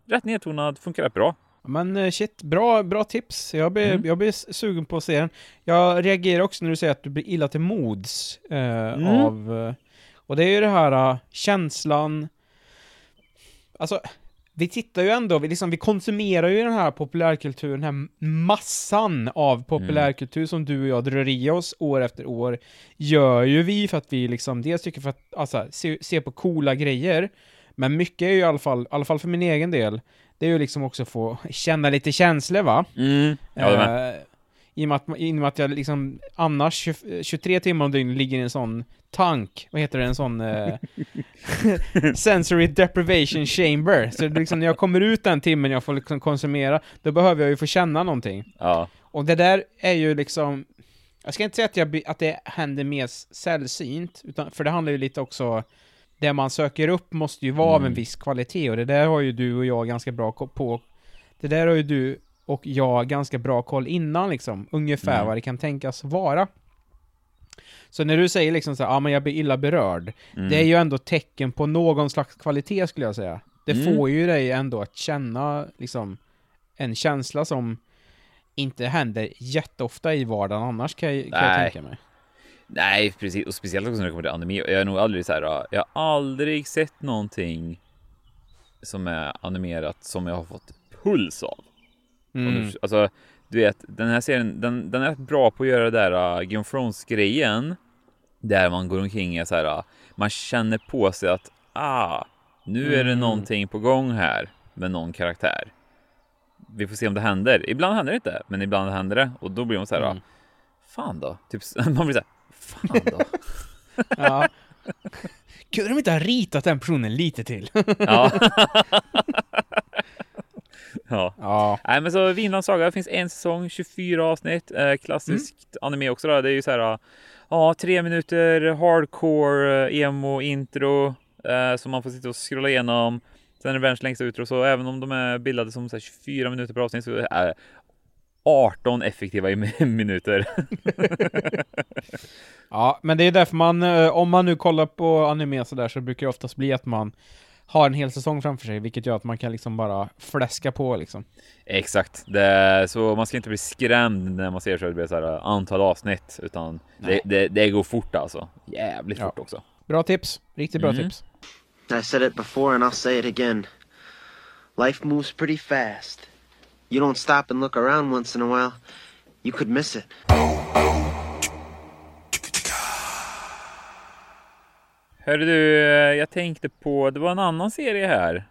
rätt nedtonad, funkar rätt bra. Men eh, shit, bra, bra tips. Jag blir, Mm. jag blir sugen på att se den. Jag reagerar också när du säger att du blir illa till mods eh, Mm. av... Eh, och det är ju det här eh, känslan... Alltså, vi tittar ju ändå, vi, liksom, vi konsumerar ju den här populärkulturen, den här massan av populärkultur som du och jag drar i oss år efter år, gör ju vi för att vi liksom, dels tycker för att, alltså, se, se på coola grejer, men mycket är ju i alla fall, i alla fall för min egen del, det är ju liksom också få känna lite känslor va? Mm. Ja. Eh, I och med att, i och med att jag liksom annars 20, 23 timmar om dygnet ligger i en sån tank, vad heter det, en sån eh, sensory deprivation chamber. Så liksom, när jag kommer ut den timmen jag får liksom konsumera, då behöver jag ju få känna någonting. Ja. Och det där är ju liksom, jag ska inte säga att, jag, att det händer mer sällsynt, utan, för det handlar ju lite också, det man söker upp måste ju vara av en Mm. viss kvalitet, och det där har ju du och jag ganska bra koll på. Det där har ju du och jag ganska bra koll innan liksom, ungefär Mm. vad det kan tänkas vara. Så när du säger liksom så ja ah, men jag blir illa berörd, Mm. det är ju ändå tecken på någon slags kvalitet skulle jag säga. Det Mm. får ju dig ändå att känna liksom en känsla som inte händer jätteofta i vardagen annars kan jag, kan jag tänka mig. Nej, precis. Och speciellt också när det kommer till anime. Jag är nog aldrig så här. Jag har aldrig sett någonting som är animerat som jag har fått puls av. Mm. alltså, du vet, den här serien, den, den är bra på att göra det där uh, Game of Thrones-grejen. Där man går omkring och så här, uh, man känner på sig att ah, nu är det Mm. någonting på gång här med någon karaktär. Vi får se om det händer. Ibland händer det inte, men ibland händer det och då blir man så här, Mm. fan då? Typ, man blir så här, fan då? Ja. Kunde de inte ha ritat den personen lite till? ja. ja. ja. Nej men så Vinlands saga, finns en säsong, 24 avsnitt, eh, klassiskt anime också då. Det är ju så här, eh, ja, tre minuter hardcore eh, emo intro eh, som man får sitta och scrolla igenom. Sen är det världens längsta utro, så även om de är bildade som så här, 24 minuter per avsnitt så är det 18 effektiva i- minuter. ja, men det är därför man, eh, om man nu kollar på anime sådär så brukar det oftast bli att man har en hel säsong framför sig, vilket gör att man kan liksom bara fläska på liksom. Exakt, det, så man ska inte bli skrämd när man ser så att det blir så här eh, antal avsnitt, utan det, det, det går fort alltså. Jävligt Ja. fort också. Bra tips, riktigt bra Mm. tips. I said it before and I'll say it again. Life moves pretty fast. You don't stop and look around once in a while, you could miss it. Hörru du, eh, jag tänkte på, det var en annan serie här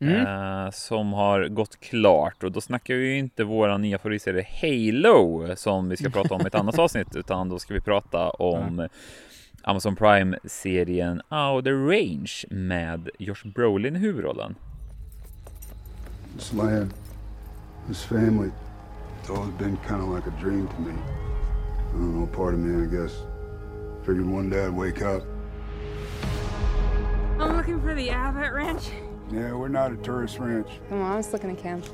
Mm. eh, som har gått klart och då snackar vi ju inte våra nya favoritserie Halo som vi ska prata om i ett annat avsnitt utan då ska vi prata om Amazon Prime-serien Outer Range med Josh Brolin i huvudrollen. Land, this family, It's always been kind of like a dream to me. I don't know, part of me, I guess. Figured one day I'd wake up. I'm looking for the Abbott Ranch. Yeah, we're not a tourist ranch. Come on, I was looking at camp.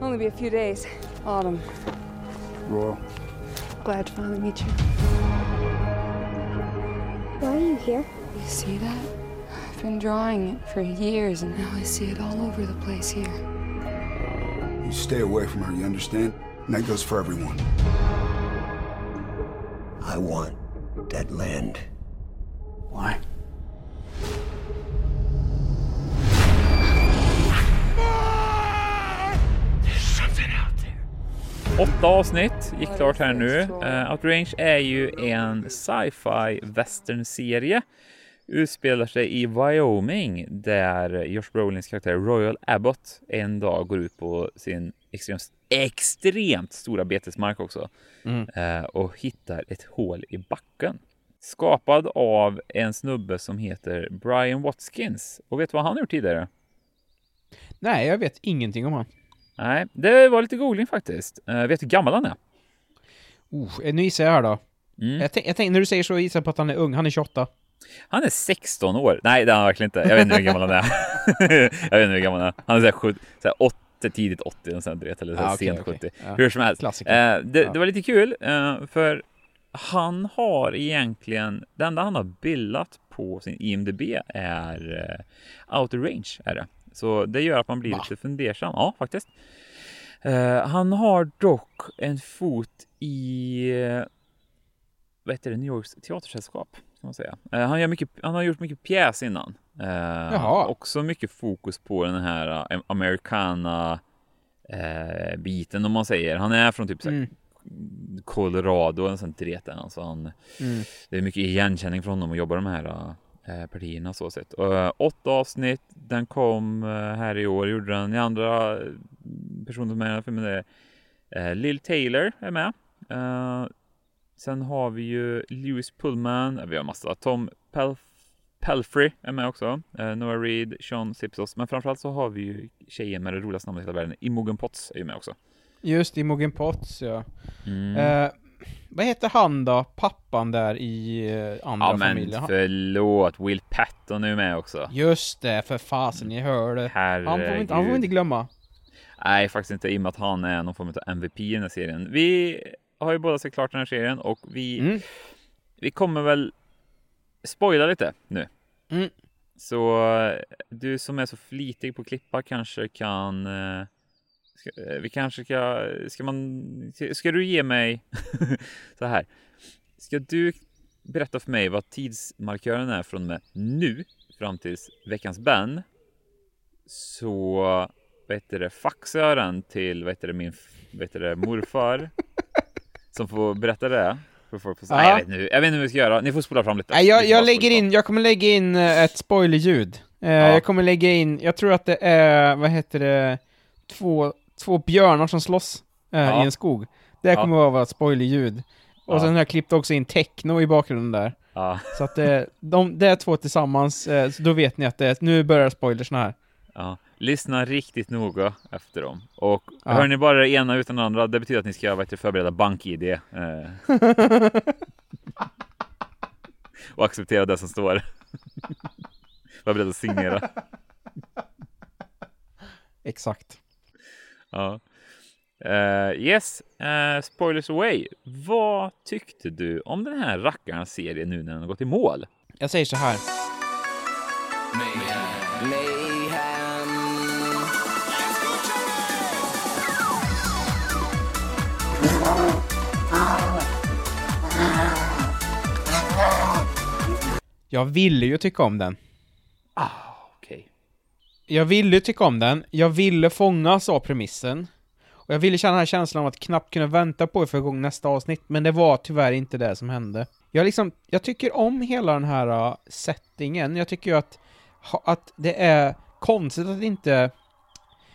Only be a few days. Autumn. Royal. Glad to finally meet you. Why are you here? You see that? I've been drawing it for years, and now I see it all over the place here. You stay away from her, you understand? And that goes for everyone. I want that land. Why? Åtta avsnitt gick klart här nu. Uh, Outrange är ju en sci-fi western-serie. Utspelar sig i Wyoming där Josh Brolins karaktär Royal Abbott en dag går ut på sin extremt, extremt stora betesmark också Mm. uh, och hittar ett hål i backen. Skapad av en snubbe som heter Brian Watkins. Och vet du vad han har gjort tidigare? Nej, jag vet ingenting om han. Nej, det var lite googling faktiskt. Uh, vet du hur gammal han är? Uh, nu gissar jag här då. Mm. Jag, tänk, jag tänk, när du säger så gissar jag på att han är ung. Han är 28. Han är 16 år. Nej, det är han verkligen inte. Jag vet inte hur gammal han är. jag vet inte hur gammal han är. Han är såhär, sju, såhär 80, tidigt 80 och sen vet, eller såhär Ah, okej, sent okej. 70. Ja. Hur som helst. Eh, det, Ja. det var lite kul, eh, för han har egentligen, det enda han har bildat på sin IMDB är eh, Outer Range, är det. Så det gör att man blir Va? lite fundersam. Ja, faktiskt. Eh, han har dock en fot i eh, vad heter det, New Yorks teatersällskap. Kan man säga. Eh, han, gör mycket, han har gjort mycket pjäs innan. Eh, Jaha. Också mycket fokus på den här eh, americana biten om man säger. Han är från typ Mm. Colorado eller sånt dreten. Alltså han, Mm. Det är mycket igenkänning från honom att jobba de här eh, partierna så sett. Och, åtta avsnitt, den kom här i år, gjorde den. Den andra personen som är med i filmen är eh, Lill Taylor är med. Eh, sen har vi ju Lewis Pullman, vi har massa, Tom Pel Pelfrey är med också, eh, Noah Reed, Sean Sipsos, men framförallt så har vi ju tjejen med det roligaste namnet i hela världen, Imogen Potts är ju med också. Just Imogen Potts, ja. Mm. Eh, vad heter han då? Pappan där i eh, andra ja men familjen? Han- förlåt, Will Patton är ju med också. Just det, för fasen, ni hör det. Han får, inte, han får vi inte glömma. Nej, faktiskt inte i och med att han är någon form av MVP i den här serien. Vi har ju båda sett klart den här serien och vi, Mm. vi kommer väl spoila lite nu. Mm. Så du som är så flitig på att klippa kanske kan eh, ska, eh, vi kanske ska, ska man, ska du ge mig så här. Ska du berätta för mig vad tidsmarkören är från och med nu fram tills veckans Ben? Så vad heter det, faxar jag den till vad heter det, min vad heter det, morfar som får berätta det. För folk får, Nej, jag, vet nu, jag vet inte hur vi ska göra. Ni får spola fram lite. Nej, jag, jag lägger in, jag kommer lägga in eh, ett spoilerljud. Eh, Jag kommer lägga in, jag tror att det är, vad heter det, två, två björnar som slåss eh, Ja. i en skog. Det Ja. kommer att vara ett spoilerljud. Och Ja. sen har jag klippt också in techno i bakgrunden där. Ja. Så att det, de, det är två tillsammans, eh, så då vet ni att det, nu börjar spoilersna här. Lyssna riktigt noga efter dem. Och Ja. hör ni bara det ena utan det andra, det betyder att ni ska vet, förbereda bank-id. Eh. och acceptera det som står. Var beredd att signera. Exakt. Ja. Eh, yes, eh, spoilers away. Vad tyckte du om den här rackarns serie nu när den har gått i mål? Jag säger så här. Jag ville ju tycka om den. Ah, okej. Jag ville tycka om den, jag ville fångas av premissen. Och jag ville känna den här känslan av att knappt kunna vänta på att få igång nästa avsnitt, men det var tyvärr inte det som hände. Jag liksom, jag tycker om hela den här uh, settingen, jag tycker ju att, ha, att det är konstigt att inte...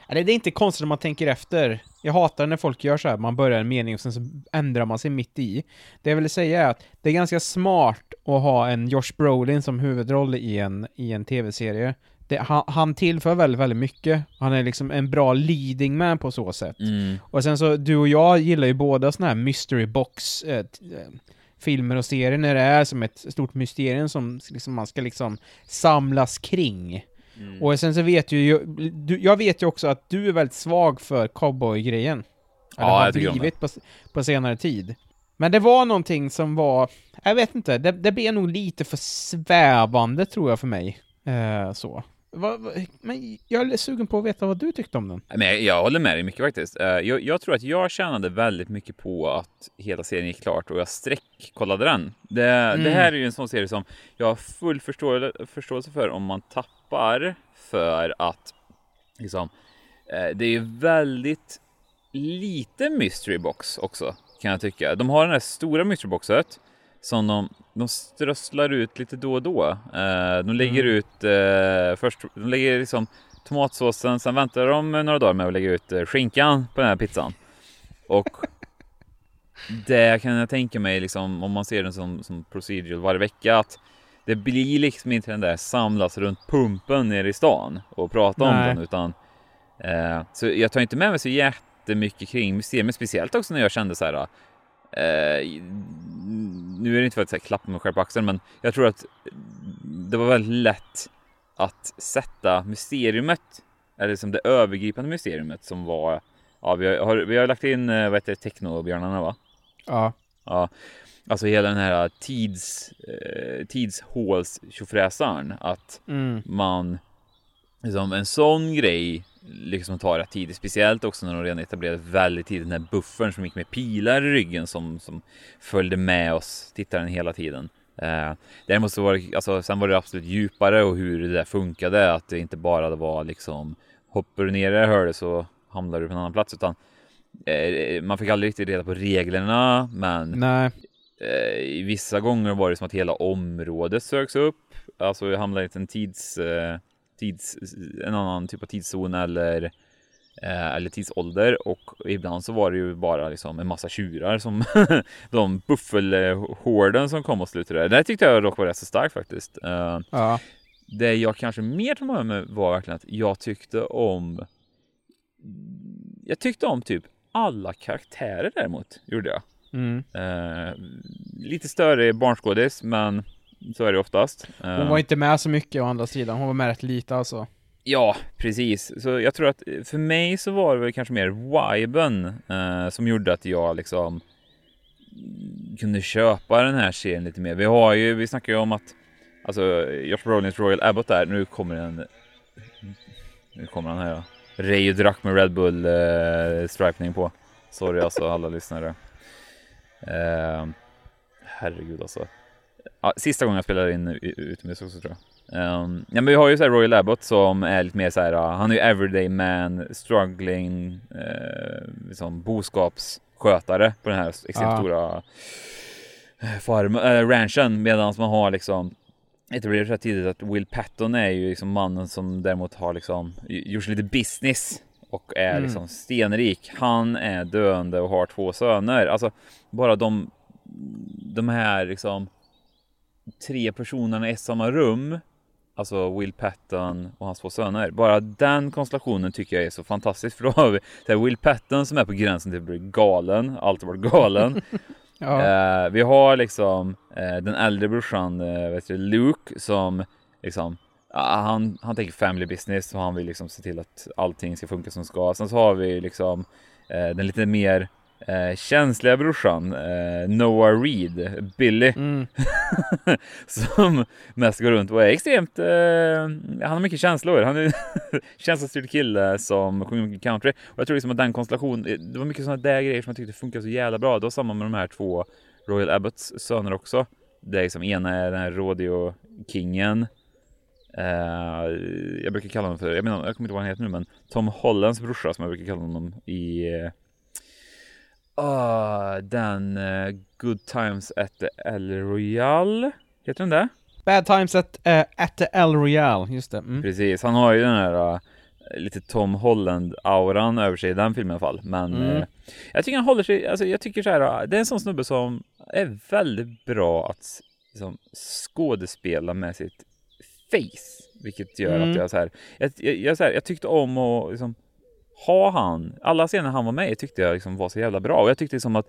Eller det är inte konstigt om man tänker efter. Jag hatar när folk gör så här, man börjar en mening och sen så ändrar man sig mitt i. Det jag vill säga är att det är ganska smart att ha en Josh Brolin som huvudroll i en, i en tv-serie. det, han, han tillför väldigt, väldigt mycket. Han är liksom en bra leading man på så sätt. Mm. Och sen så, du och jag gillar ju båda såna här mystery box eh, eh, filmer och serier när det är som ett stort mysterium som liksom, man ska liksom samlas kring. Mm. Och sen så vet ju jag, du, jag vet ju också att du är väldigt svag för cowboy-grejen. Eller Ja, har jag blivit på, på senare tid. Men det var någonting som var, jag vet inte, det, det blev nog lite för svävande tror jag för mig. Eh, så. Va, va, men jag är sugen på att veta vad du tyckte om den. Men jag, jag håller med dig mycket faktiskt. Eh, Jag, jag tror att jag tjänade väldigt mycket på att hela serien gick klart och jag sträckkollade den. Det, Mm. det här är ju en sån serie som jag har full förstå, förståelse för om man tappar för att liksom, eh, det är ju väldigt lite mystery box också kan jag tycka. De har den här stora mystery boxet som de, de strösslar ut lite då och då. Eh, de lägger Mm. ut eh, först, de lägger liksom tomatsåsen, sen väntar de några dagar med att lägga ut eh, skinkan på den här pizzan. Och det kan jag tänka mig liksom om man ser den som, som procedural varje vecka att det blir liksom inte den där samlas runt pumpen nere i stan och prata om den utan eh, så jag tar inte med mig så jättemycket kring museet, men speciellt också när jag kände så här eh, nu är det inte för att här, klappa mig själv på axeln, men jag tror att det var väldigt lätt att sätta mysteriumet, eller liksom det övergripande mysteriumet som var, ja vi har, vi har lagt in, eh, vad heter det, technobjörnarna va? Ja. Ja, alltså hela den här tids, eh, tidshåls att Mm. man, liksom en sån grej liksom tar rätt tid, speciellt också när de redan etablerade väldigt tidigt den här buffern som gick med pilar i ryggen som, som följde med oss tittaren hela tiden. Eh, däremot så var det, alltså, sen var det absolut djupare och hur det där funkade, att det inte bara var liksom hoppar du ner i det hörde så hamnar du på en annan plats, utan eh, man fick aldrig riktigt reda på reglerna, men eh, vissa gånger var det som att hela området söks upp. Alltså jag hamnade i en tids, eh, tids, en annan typ av tidszon eller, eh, eller tidsålder och ibland så var det ju bara liksom en massa tjurar som de buffelhorden som kom och slutade. Det tyckte jag dock var rätt så starkt faktiskt. Eh, Ja. det jag kanske mer tog med mig var verkligen att jag tyckte om jag tyckte om typ alla karaktärer däremot, gjorde jag. Mm. Eh, lite större barnskådis, men så är det oftast. Hon var inte med så mycket å andra sidan, hon var med rätt lite alltså. Ja, precis. Så jag tror att för mig så var det väl kanske mer viben eh, som gjorde att jag liksom kunde köpa den här serien lite mer. Vi har ju, vi snackar ju om att alltså Josh Brolins Royal Abbott där, nu kommer en nu kommer han här ja. Ray drack med Red Bull eh, stripning på. Sorry alltså alla lyssnare. Eh, herregud alltså. Ja, sista gången jag spelade in utomhus också tror jag. Um, ja, men vi har ju så här Royal Abbott som är lite mer så här, uh, han är ju everyday man, struggling, uh, liksom boskapsskötare på den här extremt Ja. stora eh, farm, äh, ranchen medan man har liksom etablerat rätt tidigt att Will Patton är ju liksom mannen som däremot har liksom gjort lite business och är Mm. liksom stenrik. Han är döende och har två söner. Alltså bara de, de här liksom tre personerna i samma rum, alltså Will Patton och hans två söner. Bara den konstellationen tycker jag är så fantastisk. För då har vi här, Will Patton som är på gränsen till att bli galen, alltid varit galen. Ja. Eh, vi har liksom eh, den äldre brorsan, eh, vet du, Luke, som liksom han, han tänker family business och han vill liksom se till att allting ska funka som ska. Sen så har vi liksom eh, den lite mer eh, känsliga brorsan, eh, Noah Reed, Billy, Mm. som mest går runt och är extremt, eh, han har mycket känslor. Han är känslostyrd kille som sjunger mycket country. Och jag tror liksom att den konstellationen, det var mycket sådana där grejer som jag tyckte funkade så jävla bra. Det var samma med de här två Royal Abbotts söner också. Det är liksom ena är den här rodeo-kingen. Eh, jag brukar kalla honom för, jag menar, jag kommer inte ihåg vad han heter nu, men Tom Hollands brorsa som jag brukar kalla honom i ah, den eh, Good Times at the El Royal. Heter den det? Bad Times at, eh, at the El Royale, just det. Mm. Precis, han har ju den här uh, lite Tom Holland-auran över sig i den filmen i alla fall. Men Mm. eh, jag tycker han håller sig, alltså jag tycker så här, uh, det är en sån snubbe som är väldigt bra att liksom, skådespela med sitt face. Vilket gör Mm. att jag så här, jag, jag, jag, så här, jag tyckte om att liksom, ha han, alla scener han var med i tyckte jag liksom var så jävla bra och jag tyckte liksom att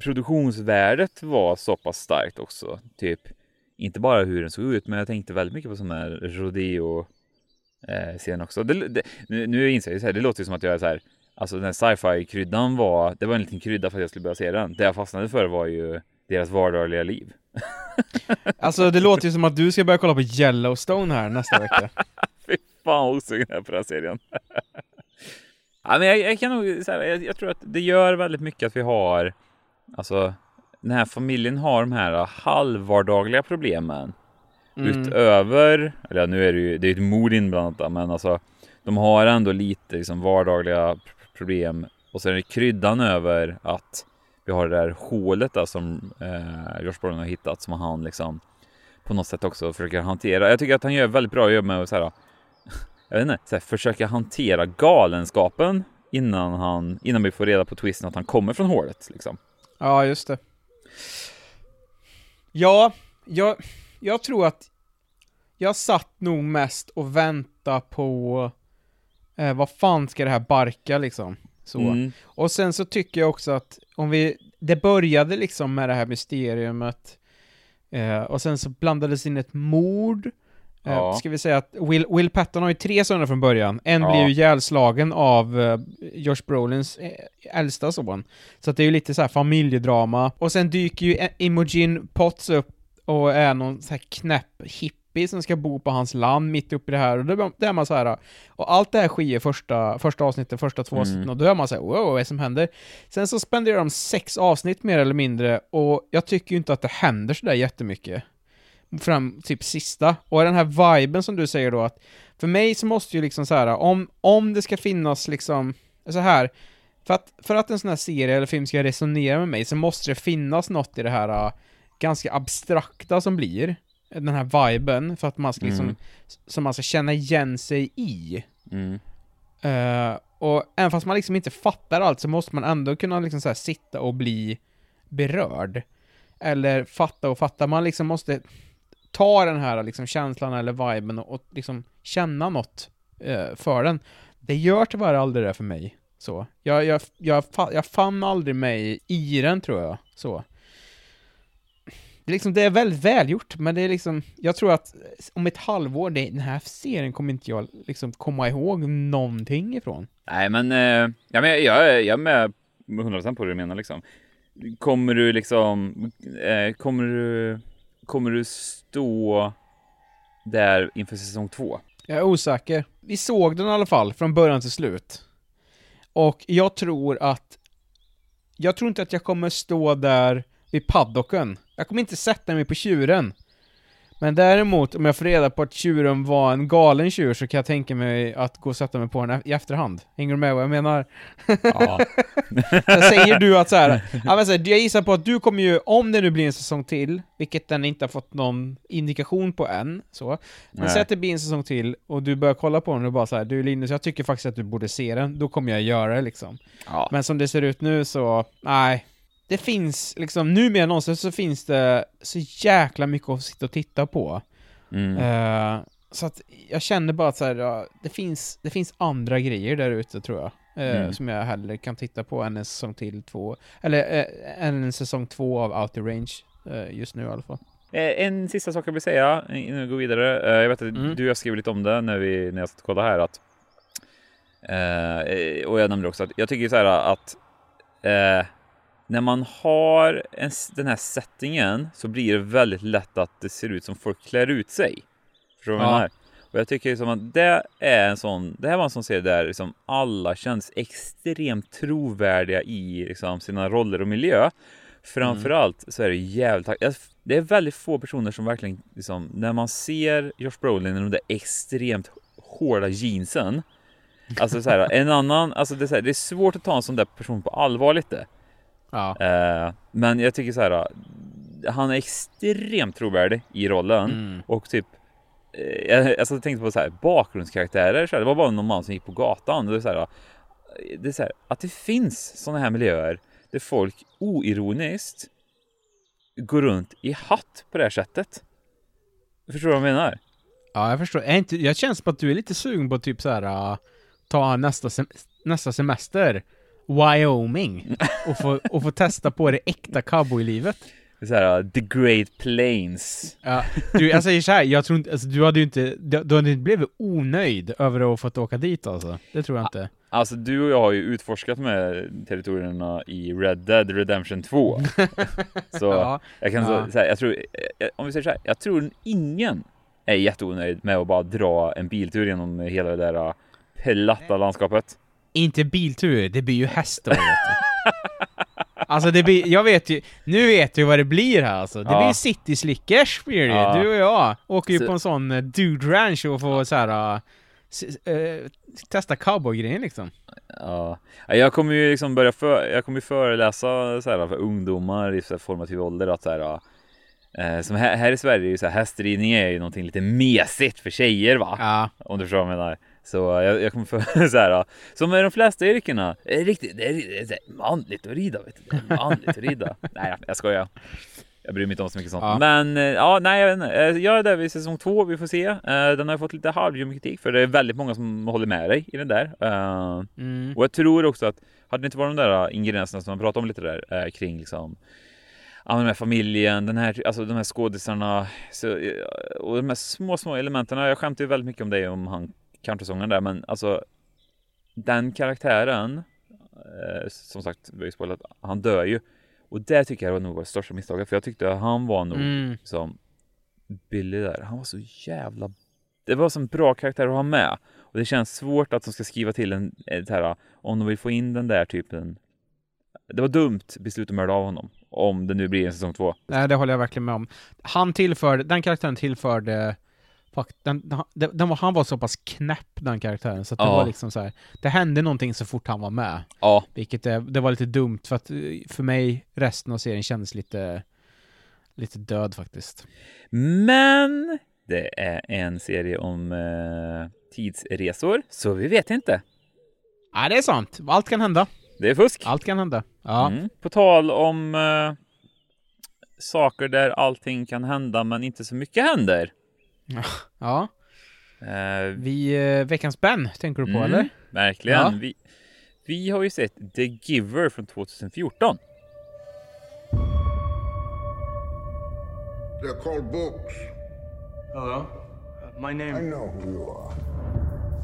produktionsvärdet var så pass starkt också. Typ, inte bara hur den såg ut, men jag tänkte väldigt mycket på sån här rodeo eh, scen också. Det, det, nu, nu inser jag så här, det låter som att jag är så här, alltså den här sci-fi kryddan var, det var en liten krydda för att jag skulle börja se den. Det jag fastnade för var ju deras vardagliga liv. Alltså det låter ju som att du ska börja kolla på Yellowstone här nästa vecka. Fy fan vad osugen jag är på den här serien. ja, men jag, jag kan nog säga, jag, jag tror att det gör väldigt mycket att vi har, alltså den här familjen har de här halvvardagliga problemen. Mm. Utöver, eller ja, nu är det ju, det är ett mord inblandat men alltså de har ändå lite liksom vardagliga problem och sen är det kryddan över att vi har det där hålet där som eh, Josh Brolin har hittat som han liksom på något sätt också försöker hantera. Jag tycker att han gör väldigt bra jobb med att så här, jag vet inte, så här, försöka hantera galenskapen innan han, innan vi får reda på twisten att han kommer från hålet liksom. Ja, just det. Ja, jag, jag tror att jag satt nog mest och väntade på eh, vad fan ska det här barka liksom. Så. Mm. Och sen så tycker jag också att om vi, det började liksom med det här mysteriumet eh, och sen så blandades in ett mord. Eh, Ja. Ska vi säga att Will, Will Patton har ju tre söner från början. En Ja. blir ju ihjälslagen av eh, Josh Brolins eh, äldsta son. Så att det är ju lite så här familjedrama. Och sen dyker ju E- Imogen Potts upp och är någon så här knäpp hippie som ska bo på hans land mitt uppe i det här. Och då då är man så här. Och allt det här sker i första, första avsnittet, första två Mm. avsnitten. Och då är man så här, wow, vad är det som händer? Sen så spenderar de sex avsnitt mer eller mindre. Och jag tycker ju inte att det händer så där jättemycket fram typ sista. Och den här viben som du säger då att för mig så måste ju liksom så här om, om det ska finnas liksom så här för att, för att en sån här serie eller film ska resonera med mig så måste det finnas något i det här äh, ganska abstrakta som blir den här viben för att man ska liksom Mm. som man ska känna igen sig i. Mm. Eh, och även fast man liksom inte fattar allt så måste man ändå kunna liksom så här sitta och bli berörd. Eller fatta och fatta. Man liksom måste ta den här liksom känslan eller viben och, och liksom känna något eh, för den. Det gör tyvärr aldrig det för mig. Så. Jag, jag, jag, jag fann aldrig mig i den tror jag. Så. Det är, liksom, det är väldigt välgjort, men det är liksom, jag tror att eh, om ett halvår, det, den här serien kommer inte jag liksom komma ihåg någonting ifrån. Nej, men, eh, ja, men jag, jag, jag är med 100% på det du menar liksom. Kommer du liksom, eh, kommer du, kommer du stå där inför säsong två? Jag är osäker. Vi såg den i alla fall, från början till slut. Och jag tror att... Jag tror inte att jag kommer stå där vid paddocken. Jag kommer inte sätta mig på tjuren. Men däremot, om jag får reda på att tjuren var en galen tjur så kan jag tänka mig att gå och sätta mig på den i efterhand. Hänger du med vad jag menar? Ja. Säger du att så här, ja, men så här, jag gissar på att du kommer ju, om det nu blir en säsong till, vilket den inte har fått någon indikation på än, så. Men säg att det blir en säsong till och du börjar kolla på den och bara så här, du Linus, jag tycker faktiskt att du borde se den, då kommer jag göra det liksom. Ja. Men som det ser ut nu så, nej. Det finns liksom, nu mer än någonsin så finns det så jäkla mycket att sitta och titta på. Mm. Eh, så att jag känner bara att så här, det, finns, det finns andra grejer där ute tror jag. eh, Mm. Som jag hellre kan titta på än en säsong till två. Eller än en säsong två av Outer Range. just nu i alla fall. En sista sak jag vill säga innan vi går vidare. Jag vet att Mm. du och jag skrev lite om det när, vi, när jag satt och kollade här. Att, och jag nämnde också att jag tycker så här att när man har en, den här settingen så blir det väldigt lätt att det ser ut som folk klär ut sig. Förstår du vad jag Ja. menar? Och jag tycker liksom att det är en sån, det här var en sån serie där liksom alla känns extremt trovärdiga i liksom sina roller och miljö. Framförallt så är det jävligt, det är väldigt få personer som verkligen liksom, när man ser Josh Brolin i de där extremt hårda jeansen. Alltså så här, en annan, alltså det är, här, det är svårt att ta en sån där person på allvar lite. Ja. Eh, men jag tycker så här, han är extremt trovärdig i rollen Mm. och typ eh, jag, alltså, jag tänkte på så här, bakgrundskaraktärer, så här, det var bara någon man som gick på gatan. Och det, är så här, det är så här, att det finns sådana här miljöer där folk oironiskt går runt i hatt på det här sättet. Förstår du vad jag menar? Ja, jag förstår. Är inte, jag känns som att du är lite sugen på typ så här uh, ta nästa, sem nästa semester Wyoming och få, och få testa på det äkta cowboylivet. Så här, uh, The Great Plains. Ja, du, jag säger så här, jag tror inte, alltså, du hade ju inte, du, hade inte blivit onöjd över att ha fått åka dit alltså. Det tror jag inte. Alltså du och jag har ju utforskat med territorierna i Red Dead Redemption 2. så Ja, jag kan ja. här, jag tror, eh, om vi säger så här, jag tror ingen är jätteonöjd med att bara dra en biltur genom hela det där uh, platta landskapet. Inte biltur, det blir ju hästar vet du. Alltså det blir, jag vet ju, nu vet jag vad det blir här alltså. Det Ja. blir city slickers blir det Ja. Du och jag åker ju Så- på en sån eh, dude ranch och får så här uh, testa cowboygrejen liksom. Ja, Ja, jag kommer ju liksom börja för, jag kommer föreläsa så här för ungdomar i så formativ ålder att så här, eh, som här, här i Sverige är ju så här, hästridning är ju någonting lite mesigt för tjejer va? Ja. Om du förstår vad jag menar. Så jag, jag kommer för så här, som med de flesta yrkena, det är riktigt, det är, det är manligt att rida vet du. Det är manligt att rida. Nej, jag skojar. Jag bryr mig inte om så mycket sånt. Ja. Men eh, ja, nej, jag vet inte. Eh, Jag är där vid säsong två, vi får se. Eh, Den har fått lite halvljum kritik för det är väldigt många som håller med dig i den där. Eh, Mm. Och jag tror också att, hade det inte varit de där ingredienserna som man pratade om lite där eh, kring liksom Ja, den här familjen, den här, alltså de här skådisarna så, eh, och de här små, små elementen. Jag skämtar ju väldigt mycket om det om han countrysångaren där, men alltså den karaktären, eh, som sagt, vi spoilat, han dör ju. Och det tycker jag var nog var det största misstaget, för jag tyckte att han var nog Mm. som Billy där. Han var så jävla... Det var så en bra karaktär att ha med. Och det känns svårt att de ska skriva till en, ett här, om de vill få in den där typen. Det var dumt beslut att mörda av honom. Om det nu blir en säsong två. Nej, det håller jag verkligen med om. Han tillförde, den karaktären tillförde den, den, den var, han var så pass knäpp den karaktären så att det Ja. var liksom så här. Det hände någonting så fort han var med. Ja. Vilket det, det var lite dumt för att eh, för mig resten av serien kändes lite lite död faktiskt. Men det är en serie om eh, tidsresor, så vi vet inte. Ja, det är sant. Allt kan hända. Det är fusk. Allt kan hända. Ja. Mm. På tal om eh, saker där allting kan hända men inte så mycket händer. Ja. Eh, Vi, eh, veckans Ben tänker du på Mm, eller? Verkligen. Ja. Vi, vi har ju sett The Giver från 2014. They're called books. Hello? Uh, my name. I know who you are.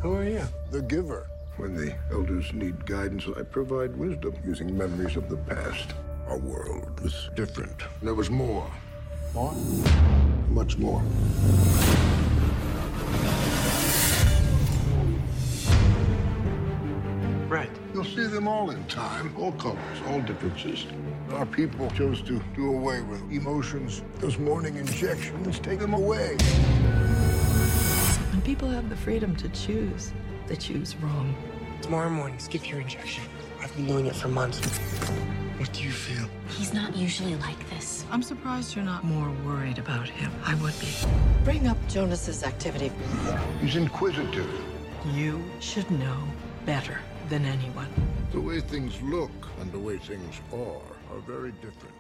Who are you? The giver. When the elders need guidance, I provide wisdom using memories of the past. Our world was different. There was more. More? Much more. Right. You'll see them all in time, all colors, all differences. Our people chose to do away with emotions. Those morning injections take them away. When people have the freedom to choose, they choose wrong. Tomorrow morning, skip your injection. I've been doing it for months. What do you feel? He's not usually like this. I'm surprised you're not more worried about him. I would be. Bring up Jonas's activity. He's inquisitive. You should know better than anyone. The way things look and the way things are are very different.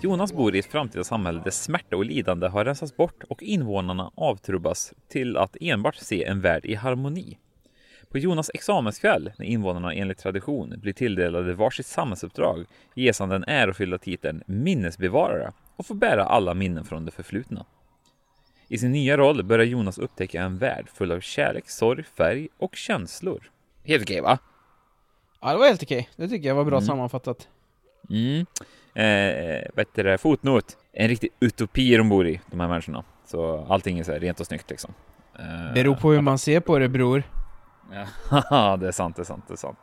Jonas bor i ett framtida samhälle där smärta och lidande har rensats bort och invånarna avtrubbas till att enbart se en värld i harmoni. På Jonas examenskväll, när invånarna enligt tradition blir tilldelade varsitt samhällsuppdrag, ges han den ärofyllda titeln minnesbevarare och får bära alla minnen från det förflutna. I sin nya roll börjar Jonas upptäcka en värld full av kärlek, sorg, färg och känslor. Helt okej va? Ja, det var helt okej. Det tycker jag var bra Mm. sammanfattat. Mm. Eh, vad heter det? Fotnot. En riktig utopi de bor i, de här människorna. Så allting är så här rent och snyggt liksom. Eh, Beror på hur man ser på det bror. Ja, det är sant, det är sant, det är sant.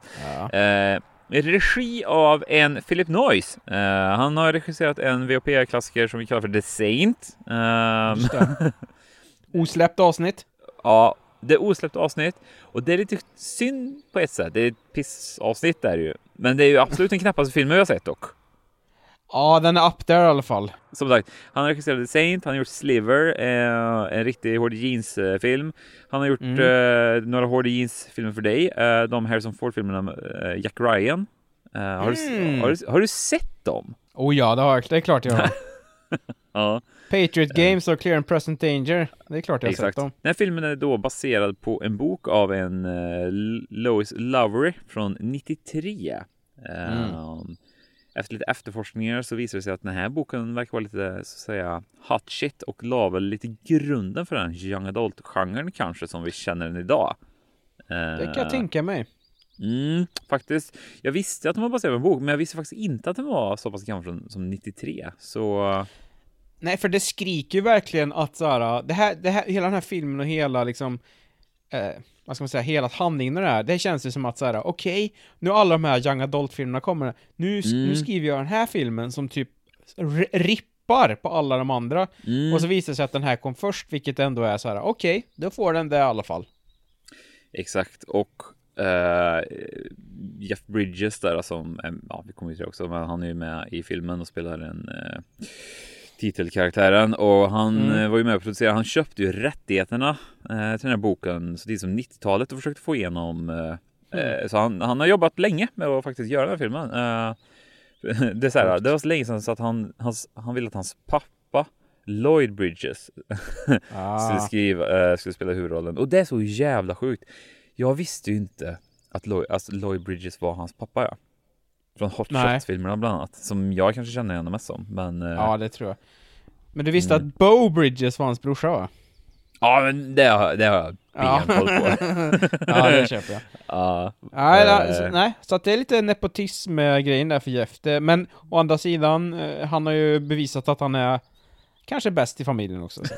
Eh, regi av en Philip Noyce. Eh, han har regisserat en VOP-klassiker som vi kallar för The Saint. Eh. Osläppt avsnitt. ja, det är osläppt avsnitt. Och det är lite synd på ett sätt. Det är ett pissavsnitt där ju. Men det är ju absolut den knappaste filmen vi har sett dock. Ja, den är up there i alla fall. Som sagt, han har regisserat The Saint, han har gjort Sliver, eh, en riktig Hård Jeans-film. Han har gjort Mm. eh, några Hård Jeans-filmer för dig, eh, de Harrison Ford-filmerna med eh, Jack Ryan. Eh, har, du, Mm. har, du, har du sett dem? Oh ja, det har jag. Det är klart jag har. Ja. Patriot Games och Clear and Present Danger. Det är klart jag har Exakt. sett dem. Den här filmen är då baserad på en bok av en Lois Lowery från 93. Mm. Um, efter lite efterforskningar så visar det sig att den här boken verkar vara lite så säga hot shit och la väl lite grunden för den young adult-genren kanske som vi känner den idag. Det kan jag tänka mig. Mm, faktiskt. Jag visste att den var baserad på en bok, men jag visste faktiskt inte att den var så pass gammal som 93. Så... Nej, för det skriker ju verkligen att så här, det här, det här, hela den här filmen och hela liksom, eh, vad ska man säga, hela handlingen och det här, det känns ju som att så här, okej, okay, nu alla de här young adult-filmerna kommer, nu, mm. nu skriver jag den här filmen som typ rippar på alla de andra, mm. och så visar det sig att den här kom först, vilket ändå är så här, okej, okay, då får den det i alla fall. Exakt, och Uh, Jeff Bridges där som, ja vi kommer ju till det också, men han är ju med i filmen och spelar en uh, titelkaraktären och han mm. var ju med och producerade. Han köpte ju rättigheterna uh, till den här boken så är som 90-talet och försökte få igenom. Mm. Så han, han har jobbat länge med att faktiskt göra den här filmen. det, är så här, det var så länge sedan så att han, hans, han ville att hans pappa Lloyd Bridges ah. skulle, skriva, skulle spela huvudrollen och det är så jävla sjukt. Jag visste ju inte att Lloyd, alltså Lloyd Bridges var hans pappa ja. Från Hot Shots-filmerna bland annat. Som jag kanske känner igen mest som. Men, eh, ja, det tror jag. Men du visste mm. att Bo Bridges var hans brorsa va? Ja, men det har, det har jag benkoll på. ja, det köper jag. Ja. Nej, äh... så, nej, så att det är lite nepotism-grejen där för Jeff. Det, men å andra sidan, eh, han har ju bevisat att han är kanske bäst i familjen också. Så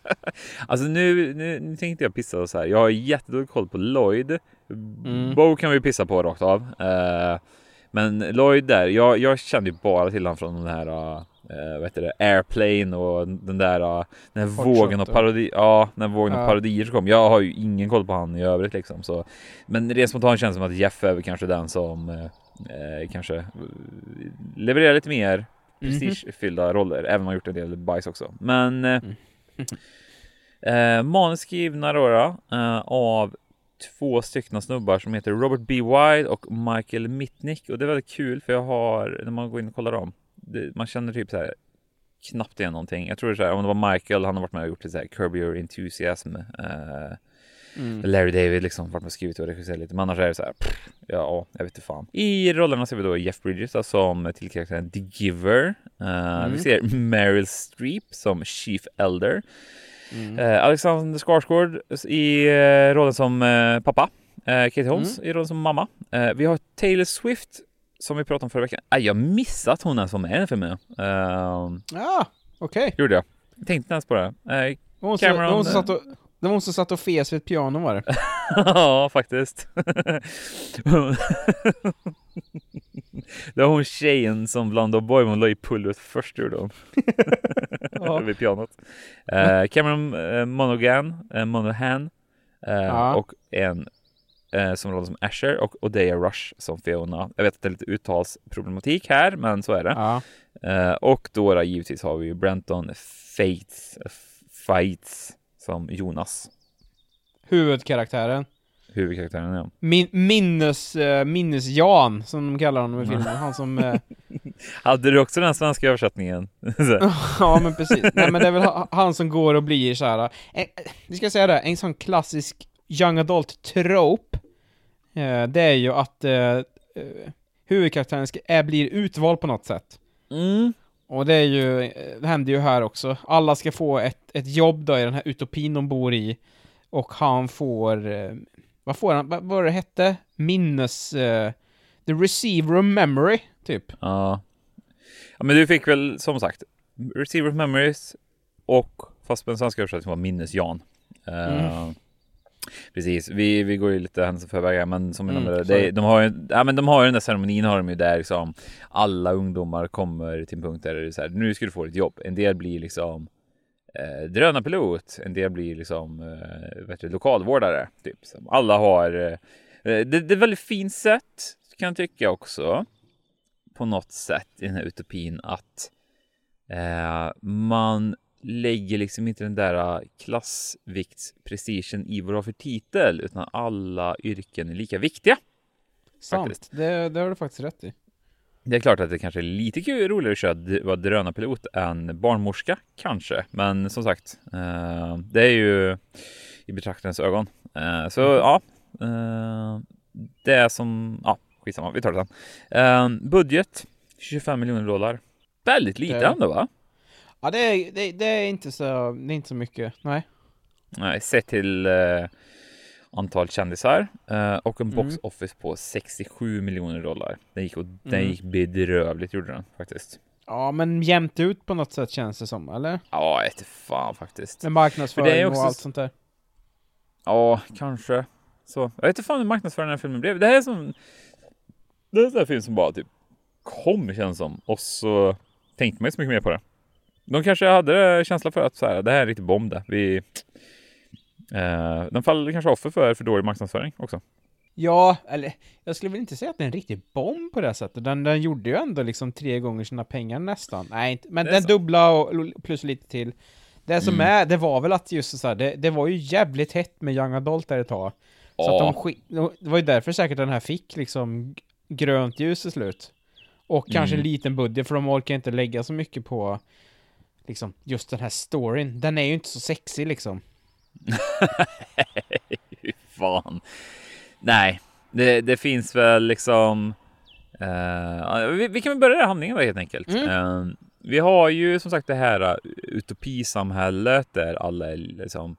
alltså nu, nu, nu, tänkte jag pissa så här. Jag har jättedålig koll på Lloyd. Mm. Bo kan vi pissa på rakt av. Uh, men Lloyd där, jag, jag kände ju bara till honom från den här uh, vad heter det, Airplane och den där, uh, den här vågen av parodi, ja, den vågen av parodier som kom. Jag har ju ingen koll på han i övrigt liksom så. Men rent spontant känns det som att Jeff är kanske den som eh, kanske levererar lite mer prestigefyllda mm -hmm. roller, även om han gjort en del bajs också. Men eh, mm. eh, manus skrivna då, då eh, av två stycken snubbar som heter Robert B. Wide och Michael Mitnick och det är väldigt kul för jag har, när man går in och kollar dem, det, man känner typ så här knappt igen någonting. Jag tror det är så här, om det var Michael, han har varit med och gjort det så här Curb Your Enthusiasm. Eh, Mm. Larry David liksom varit med och skrivit och regisserat lite. Men annars är det så här, pff, ja, jag vet inte fan. I rollerna ser vi då Jeff Bridges då, som till karaktären The Giver. Uh, mm. Vi ser Meryl Streep som Chief Elder. Mm. Uh, Alexander Skarsgård i uh, rollen som pappa. Katie Holmes mm. i rollen som mamma. vi har Taylor Swift som vi pratade om förra veckan. jag missat att hon ens var med i den filmen. ja, okej. Okay. Gjorde jag. Tänkte inte ens på det. hon, Cameron, hon satt och det var hon som satt och fes vid ett piano var det? ja, faktiskt. det var hon tjejen som blandade Boy, hon la i pulvret först gjorde hon. vid pianot. Uh, Cameron uh, Monaghan, uh, Monahan uh, ja. och en uh, som roll som Asher och Odeya Rush som Fiona. Jag vet att det är lite uttalsproblematik här, men så är det. Ja. Uh, och då, då givetvis har vi ju Brenton Fates, Fights som Jonas. Huvudkaraktären. Huvudkaraktären, ja. Min, minnes, uh, minnes-Jan, som de kallar honom i filmen. Han som... Uh... Hade du också den svenska översättningen? ja, men precis. Nej, men det är väl han som går och blir så här. Eh, vi ska säga det, en sån klassisk young adult trope. Uh, det är ju att uh, huvudkaraktären ska, är, blir utvald på något sätt. Mm. Och det är ju, det händer ju här också. Alla ska få ett, ett jobb då i den här utopin de bor i. Och han får, eh, vad får han, vad var det hette? Minnes, uh, the receiver of memory, typ. Ja. Ja men du fick väl som sagt, receiver of memories och fast på den svenska översättningen var minnes-Jan. Uh, mm. Precis, vi, vi går ju lite händelser förväg men som mm, nämnde, det, de har ju, ja men de har ju den där ceremonin har de ju där liksom alla ungdomar kommer till en punkt där det är så här, nu ska du få ett jobb. En del blir liksom eh, drönarpilot, en del blir liksom eh, vet du, lokalvårdare. Typ. Alla har, eh, det, det är ett väldigt fint sätt kan jag tycka också på något sätt i den här utopin att eh, man lägger liksom inte den där äh, klassviktsprestigen i vad du har för titel, utan alla yrken är lika viktiga. Sant, det, det har du faktiskt rätt i. Det är klart att det kanske är lite kul, roligare att köra vara drönarpilot än barnmorska kanske. Men som sagt, eh, det är ju i betraktarens ögon. Eh, så mm. ja, eh, det är som, ja, skitsamma, vi tar det sen. budget 25 miljoner dollar. Väldigt lite ändå va? Ja, det är, det, det, är inte så, det är inte så mycket, nej. Nej, sett till antal kändisar eh, och en box mm. office på 67 miljoner dollar. Den gick, och, mm. den gick bedrövligt gjorde den faktiskt. Ja, men jämnt ut på något sätt känns det som, eller? Ja, inte fan faktiskt. Med marknadsföring också... och allt sånt där. Ja, kanske. Så, jag vet inte fan hur marknadsföringen den här filmen blev. Det här är som... Det är en sån här film som bara typ kom känns som. Och så tänkte man inte så mycket mer på det. De kanske hade känsla för att så här, det här är en riktig bomb det. Vi, Eh, den faller kanske offer för för dålig marknadsföring också. Ja, eller jag skulle väl inte säga att det är en riktig bomb på det sättet. Den, den gjorde ju ändå liksom tre gånger sina pengar nästan. Nej, inte, men den så. dubbla och plus lite till. Det som mm. är, det var väl att just så här, det, det var ju jävligt hett med Young Adult där ett tag. Så oh. att de, det var ju därför säkert den här fick liksom grönt ljus till slut. Och kanske mm. en liten budget, för de orkar inte lägga så mycket på liksom just den här storyn. Den är ju inte så sexig liksom. fan. Nej, det, det, finns väl liksom. Uh, vi, vi, kan väl börja handlingen då helt enkelt. Mm. Uh, vi har ju som sagt det här uh, utopisamhället där alla är liksom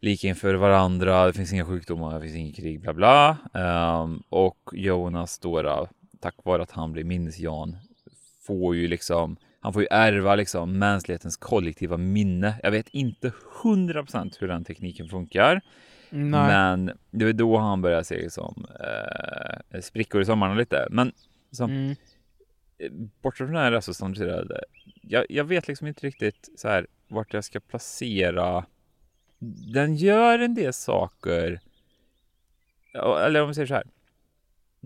lika inför varandra. Det finns inga sjukdomar, det finns inget krig, bla bla. Um, och Jonas då, tack vare att han blir minnesjan, får ju liksom han får ju ärva liksom mänsklighetens kollektiva minne. Jag vet inte hundra procent hur den tekniken funkar. Nej. Men det är då han börjar se liksom, eh, sprickor i sommaren lite. Men som, mm. Eh, bortsett från det här så standardiserade, jag, jag vet liksom inte riktigt så här vart jag ska placera. Den gör en del saker. Eller om vi säger så här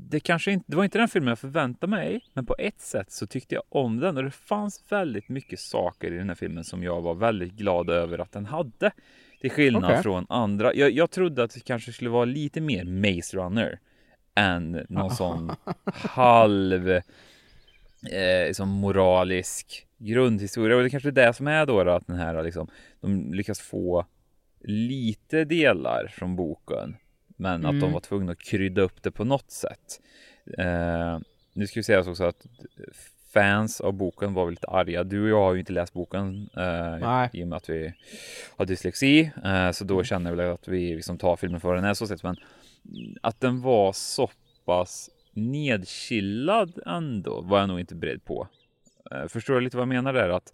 det kanske inte, det var inte den filmen jag förväntade mig, men på ett sätt så tyckte jag om den och det fanns väldigt mycket saker i den här filmen som jag var väldigt glad över att den hade. Till skillnad okay. från andra. Jag, jag trodde att det kanske skulle vara lite mer Maze Runner än någon sån halv eh, liksom moralisk grundhistoria. Och det kanske är det som är då, då att den här liksom, de lyckas få lite delar från boken men mm. att de mm. var tvungna att krydda upp det på något sätt. Eh, nu ska vi säga också att fans av boken var väl lite arga. Du och jag har ju inte läst boken eh, i och med att vi har dyslexi. Eh, så då mm. känner jag väl att vi liksom tar filmen för den är så sett. Men att den var så pass nedkillad ändå var jag nog inte beredd på. Eh, förstår du lite vad jag menar där? Att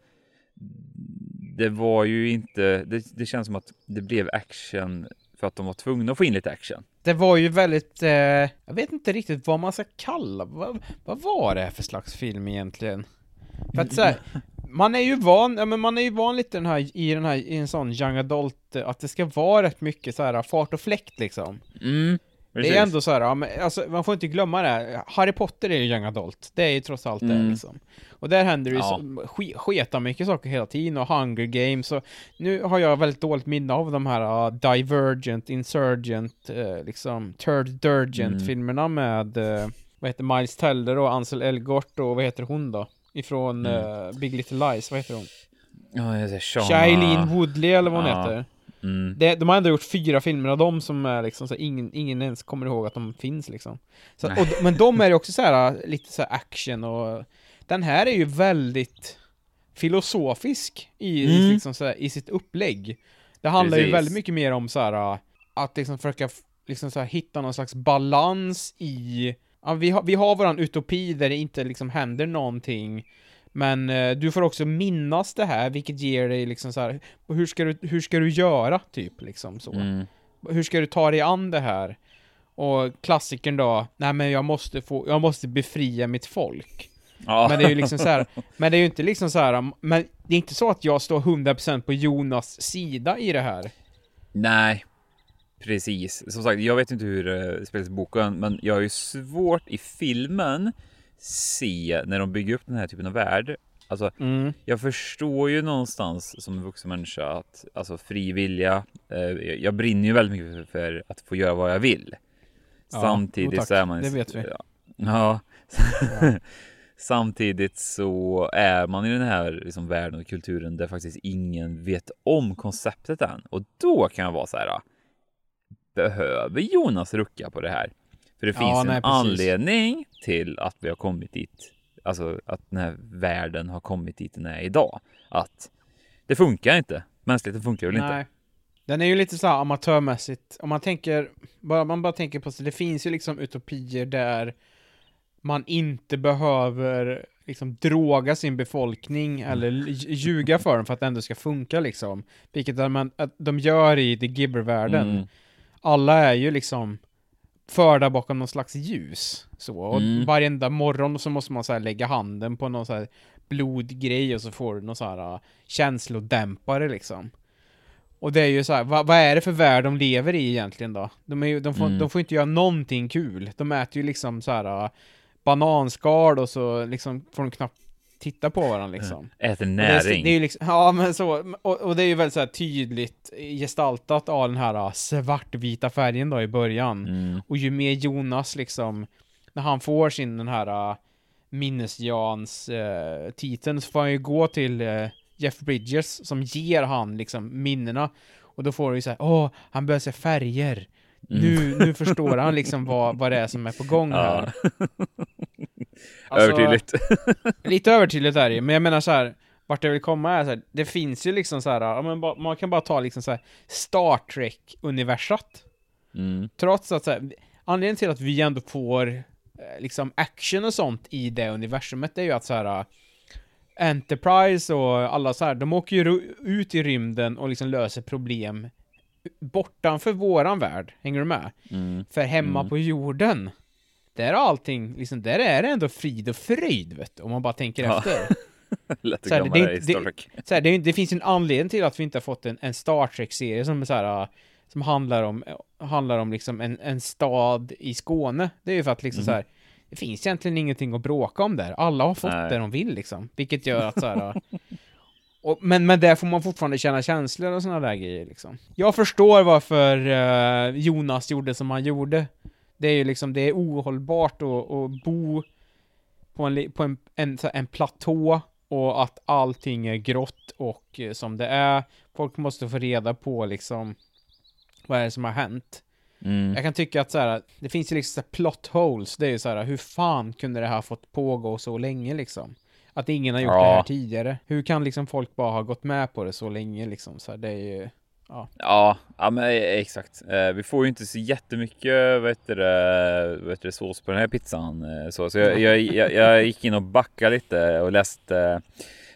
det var ju inte, det, det känns som att det blev action för att de var tvungna att få in lite action. Det var ju väldigt, eh, jag vet inte riktigt vad man ska kalla, vad, vad var det här för slags film egentligen? För att så man är ju van, ja men man är ju van lite den här, i den här, i en sån young adult, att det ska vara rätt mycket så här fart och fläkt liksom. Mm. Det är ändå så här, ja, men, alltså, man får inte glömma det, Harry Potter är ju young adult, det är ju trots allt mm. det liksom. Och där händer det ju ja. så, sketa mycket saker hela tiden, och Hunger Games, och nu har jag väldigt dåligt minne av de här uh, Divergent, Insurgent, uh, liksom, Third Durgent-filmerna mm. med, uh, vad heter Miles Teller och Ansel Elgort och vad heter hon då? Ifrån mm. uh, Big Little Lies, vad heter hon? Ja, Shailene Woodley eller vad hon ja. heter. Mm. Det, de har ändå gjort fyra filmer av dem som är liksom så ingen, ingen ens kommer ihåg att de finns liksom. Så, och, men de är ju också så här lite så här action och den här är ju väldigt filosofisk i, mm. liksom så här, i sitt upplägg. Det handlar Precis. ju väldigt mycket mer om så här att liksom försöka liksom så här, hitta någon slags balans i Ja, vi, har, vi har våran utopi där det inte liksom händer någonting men eh, du får också minnas det här, vilket ger dig liksom så här, hur ska du, hur ska du göra, typ, liksom så. Mm. Hur ska du ta dig an det här? Och klassikern då, nej men jag måste få, jag måste befria mitt folk. Ja. Men det är ju liksom så här, men det är ju inte liksom så här, men det är inte så att jag står 100% på Jonas sida i det här. Nej, precis. Som sagt, jag vet inte hur det uh, spelas i boken, men jag har ju svårt i filmen se när de bygger upp den här typen av värld. Alltså, mm. jag förstår ju någonstans som en vuxen människa att alltså fri vilja. Eh, jag brinner ju väldigt mycket för, att få göra vad jag vill. Ja, Samtidigt så är man. Det vet vi. Ja. ja. Samtidigt så är man i den här liksom, världen och kulturen där faktiskt ingen vet om konceptet än. Och då kan jag vara så här. Behöver Jonas rucka på det här? För det finns ja, nej, en precis. anledning till att vi har kommit dit. Alltså att den här världen har kommit dit den är idag. Att det funkar inte. Mänskligheten funkar väl nej. inte. Den är ju lite så här amatörmässigt. Om man tänker, bara, man bara tänker på, det finns ju liksom utopier där man inte behöver liksom droga sin befolkning mm. eller ljuga för dem för att det ändå ska funka liksom. Vilket man, att de gör i The Gibber-världen. Mm. Alla är ju liksom förda bakom någon slags ljus. Så, och mm. varenda morgon så måste man så lägga handen på någon så här blodgrej och så får du någon så här uh, känslodämpare liksom. Och det är ju så här, vad, vad, är det för värld de lever i egentligen då? De, är ju, de, får, mm. de får inte göra någonting kul. De äter ju liksom så här uh, bananskal och så liksom får de knappt titta på varandra liksom. Äter näring. Det det är liksom, ja men så, och, och, det är ju väldigt så här tydligt gestaltat av den här uh, svartvita färgen då i början. Mm. Och ju mer Jonas liksom, när han får sin den här uh, minnesjans uh, titeln så får han ju gå till uh, Jeff Bridges som ger han liksom minnena. Och då får du ju såhär, åh, han börjar se färger. Mm. Nu, nu förstår han liksom vad, vad det är som är på gång här. Alltså, övertydligt. lite övertydligt är det men jag menar så här, vart jag vill komma är så här, det finns ju liksom så här, ja, man kan bara ta liksom så här Star Trek-universat. Mm. Trots att så här, anledningen till att vi ändå får eh, liksom action och sånt i det universumet är ju att så här Enterprise och alla så här, de åker ju ut i rymden och liksom löser problem bortanför våran värld, hänger du med? Mm. För hemma mm. på jorden, där är allting, liksom, där är det ändå frid och fröjd, vet du, om man bara tänker ja. efter. Lätt att så här, glömma det, det Star Trek. Det, så här, det, det, finns en anledning till att vi inte har fått en, en Star Trek-serie som är så här, som handlar om, handlar om liksom en, en stad i Skåne. Det är ju för att liksom mm. så här, det finns egentligen ingenting att bråka om där. Alla har fått Nej. det de vill liksom. Vilket gör att så här, och, men, men där får man fortfarande känna känslor och sådana där grejer liksom. Jag förstår varför uh, Jonas gjorde som han gjorde. Det är ju liksom, det är ohållbart att, att bo på en, på en, en, en platå och att allting är grått och uh, som det är. Folk måste få reda på liksom vad är det som har hänt. Mm. Jag kan tycka att så här, det finns ju liksom så plot holes, det är ju så här, hur fan kunde det här fått pågå så länge liksom? Att ingen har gjort ja. det här tidigare. Hur kan liksom folk bara ha gått med på det så länge liksom? Så här, det är ju... Ja. ja, ja men eh, exakt. Eh, vi får ju inte så jättemycket vad heter det, vad heter det, sås på den här pizzan. Eh, så, så jag, jag, jag, jag gick in och backade lite och läste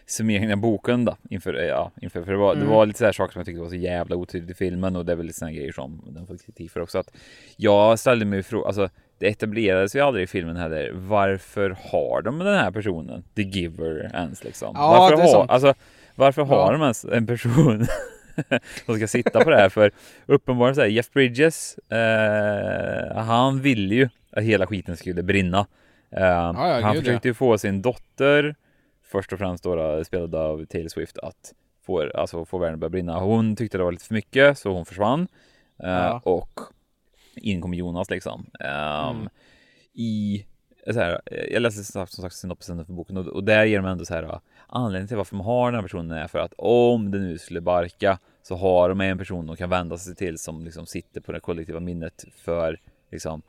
summeringen av boken då inför, ja, inför för det var, mm. det var lite så saker som jag tyckte var så jävla otydligt i filmen och det är väl lite sådana grejer som den får kritik för också. Att jag ställde mig frågan, alltså det etablerades ju aldrig i filmen heller. Varför har de den här personen, the giver, ens liksom? Ja, varför, det är har, alltså, varför har ja. de ens en person som ska sitta på det här? För uppenbarligen så här, Jeff Bridges, eh, han ville ju att hela skiten skulle brinna. Eh, ja, han försökte ju få sin dotter först och främst då, spelad av Taylor Swift att få, alltså, få världen att börja brinna. Hon tyckte det var lite för mycket så hon försvann. Ja. Och in kom Jonas liksom. Um, mm. I så här, jag läste som sagt synopsisen för boken och, och där ger de ändå så här anledningen till varför man har den här personen är för att om det nu skulle barka så har de en person de kan vända sig till som liksom sitter på det kollektiva minnet för liksom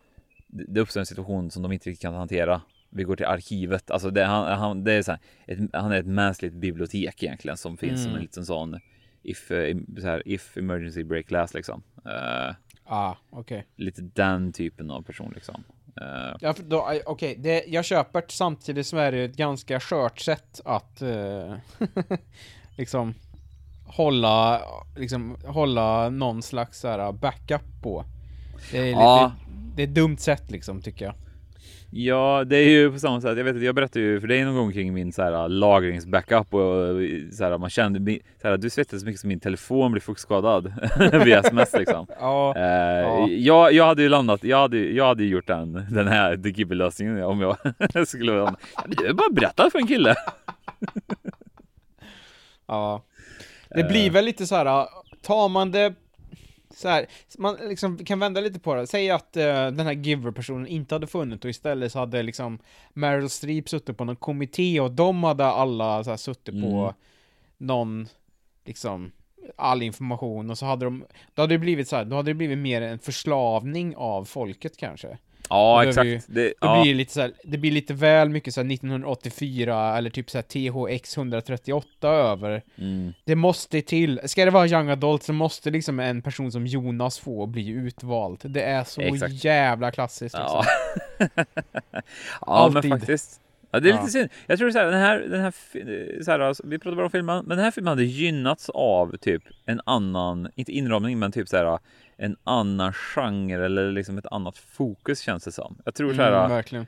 det uppstår en situation som de inte riktigt kan hantera vi går till arkivet. Alltså det, han, han, det är så här, ett, han är ett mänskligt bibliotek egentligen som finns mm. som en liten sån if, eh, så här, if emergency break glass liksom. Uh, ah. Okay. Lite den typen av person liksom. Uh, ja, okej, okay. jag köper samtidigt som är det ett ganska skört sätt att uh, liksom hålla, liksom hålla någon slags så här backup på. Det är, lite, det är ett dumt sätt liksom tycker jag. Ja, det är ju på samma sätt. Jag vet att jag berättade ju för dig någon gång kring min så här, lagringsbackup och så här, man kände så här, du svettades så mycket som min telefon blev fuktskadad via sms liksom. ja, eh, ja. Jag, jag hade ju landat. Jag hade, jag hade gjort den, den här The Gibby lösningen om jag skulle vara. Jag hade bara berättat för en kille. ja, det blir väl lite så här. Tar man det så här, man liksom kan vända lite på det. Säg att uh, den här Giver-personen inte hade funnits och istället så hade liksom Meryl Streep suttit på någon kommitté och de hade alla så här, suttit mm. på någon, liksom, all information och så hade de, då hade det blivit så här, då hade det blivit mer en förslavning av folket kanske. Ja, exakt. Ju, det, ja. blir det, lite så här, det blir lite väl mycket så 1984 eller typ så THX 138 över. Mm. Det måste till. Ska det vara young adult så måste liksom en person som Jonas få bli utvald. Det är så exakt. jävla klassiskt. Ja, ja men faktiskt. Ja, det är lite ja. synd. Jag tror så här, den här, den här, så här alltså, vi pratar bara om filmen, men den här filmen hade gynnats av typ en annan, inte inramning, men typ så här en annan genre eller liksom ett annat fokus känns det som. Jag tror så här. Mm, verkligen.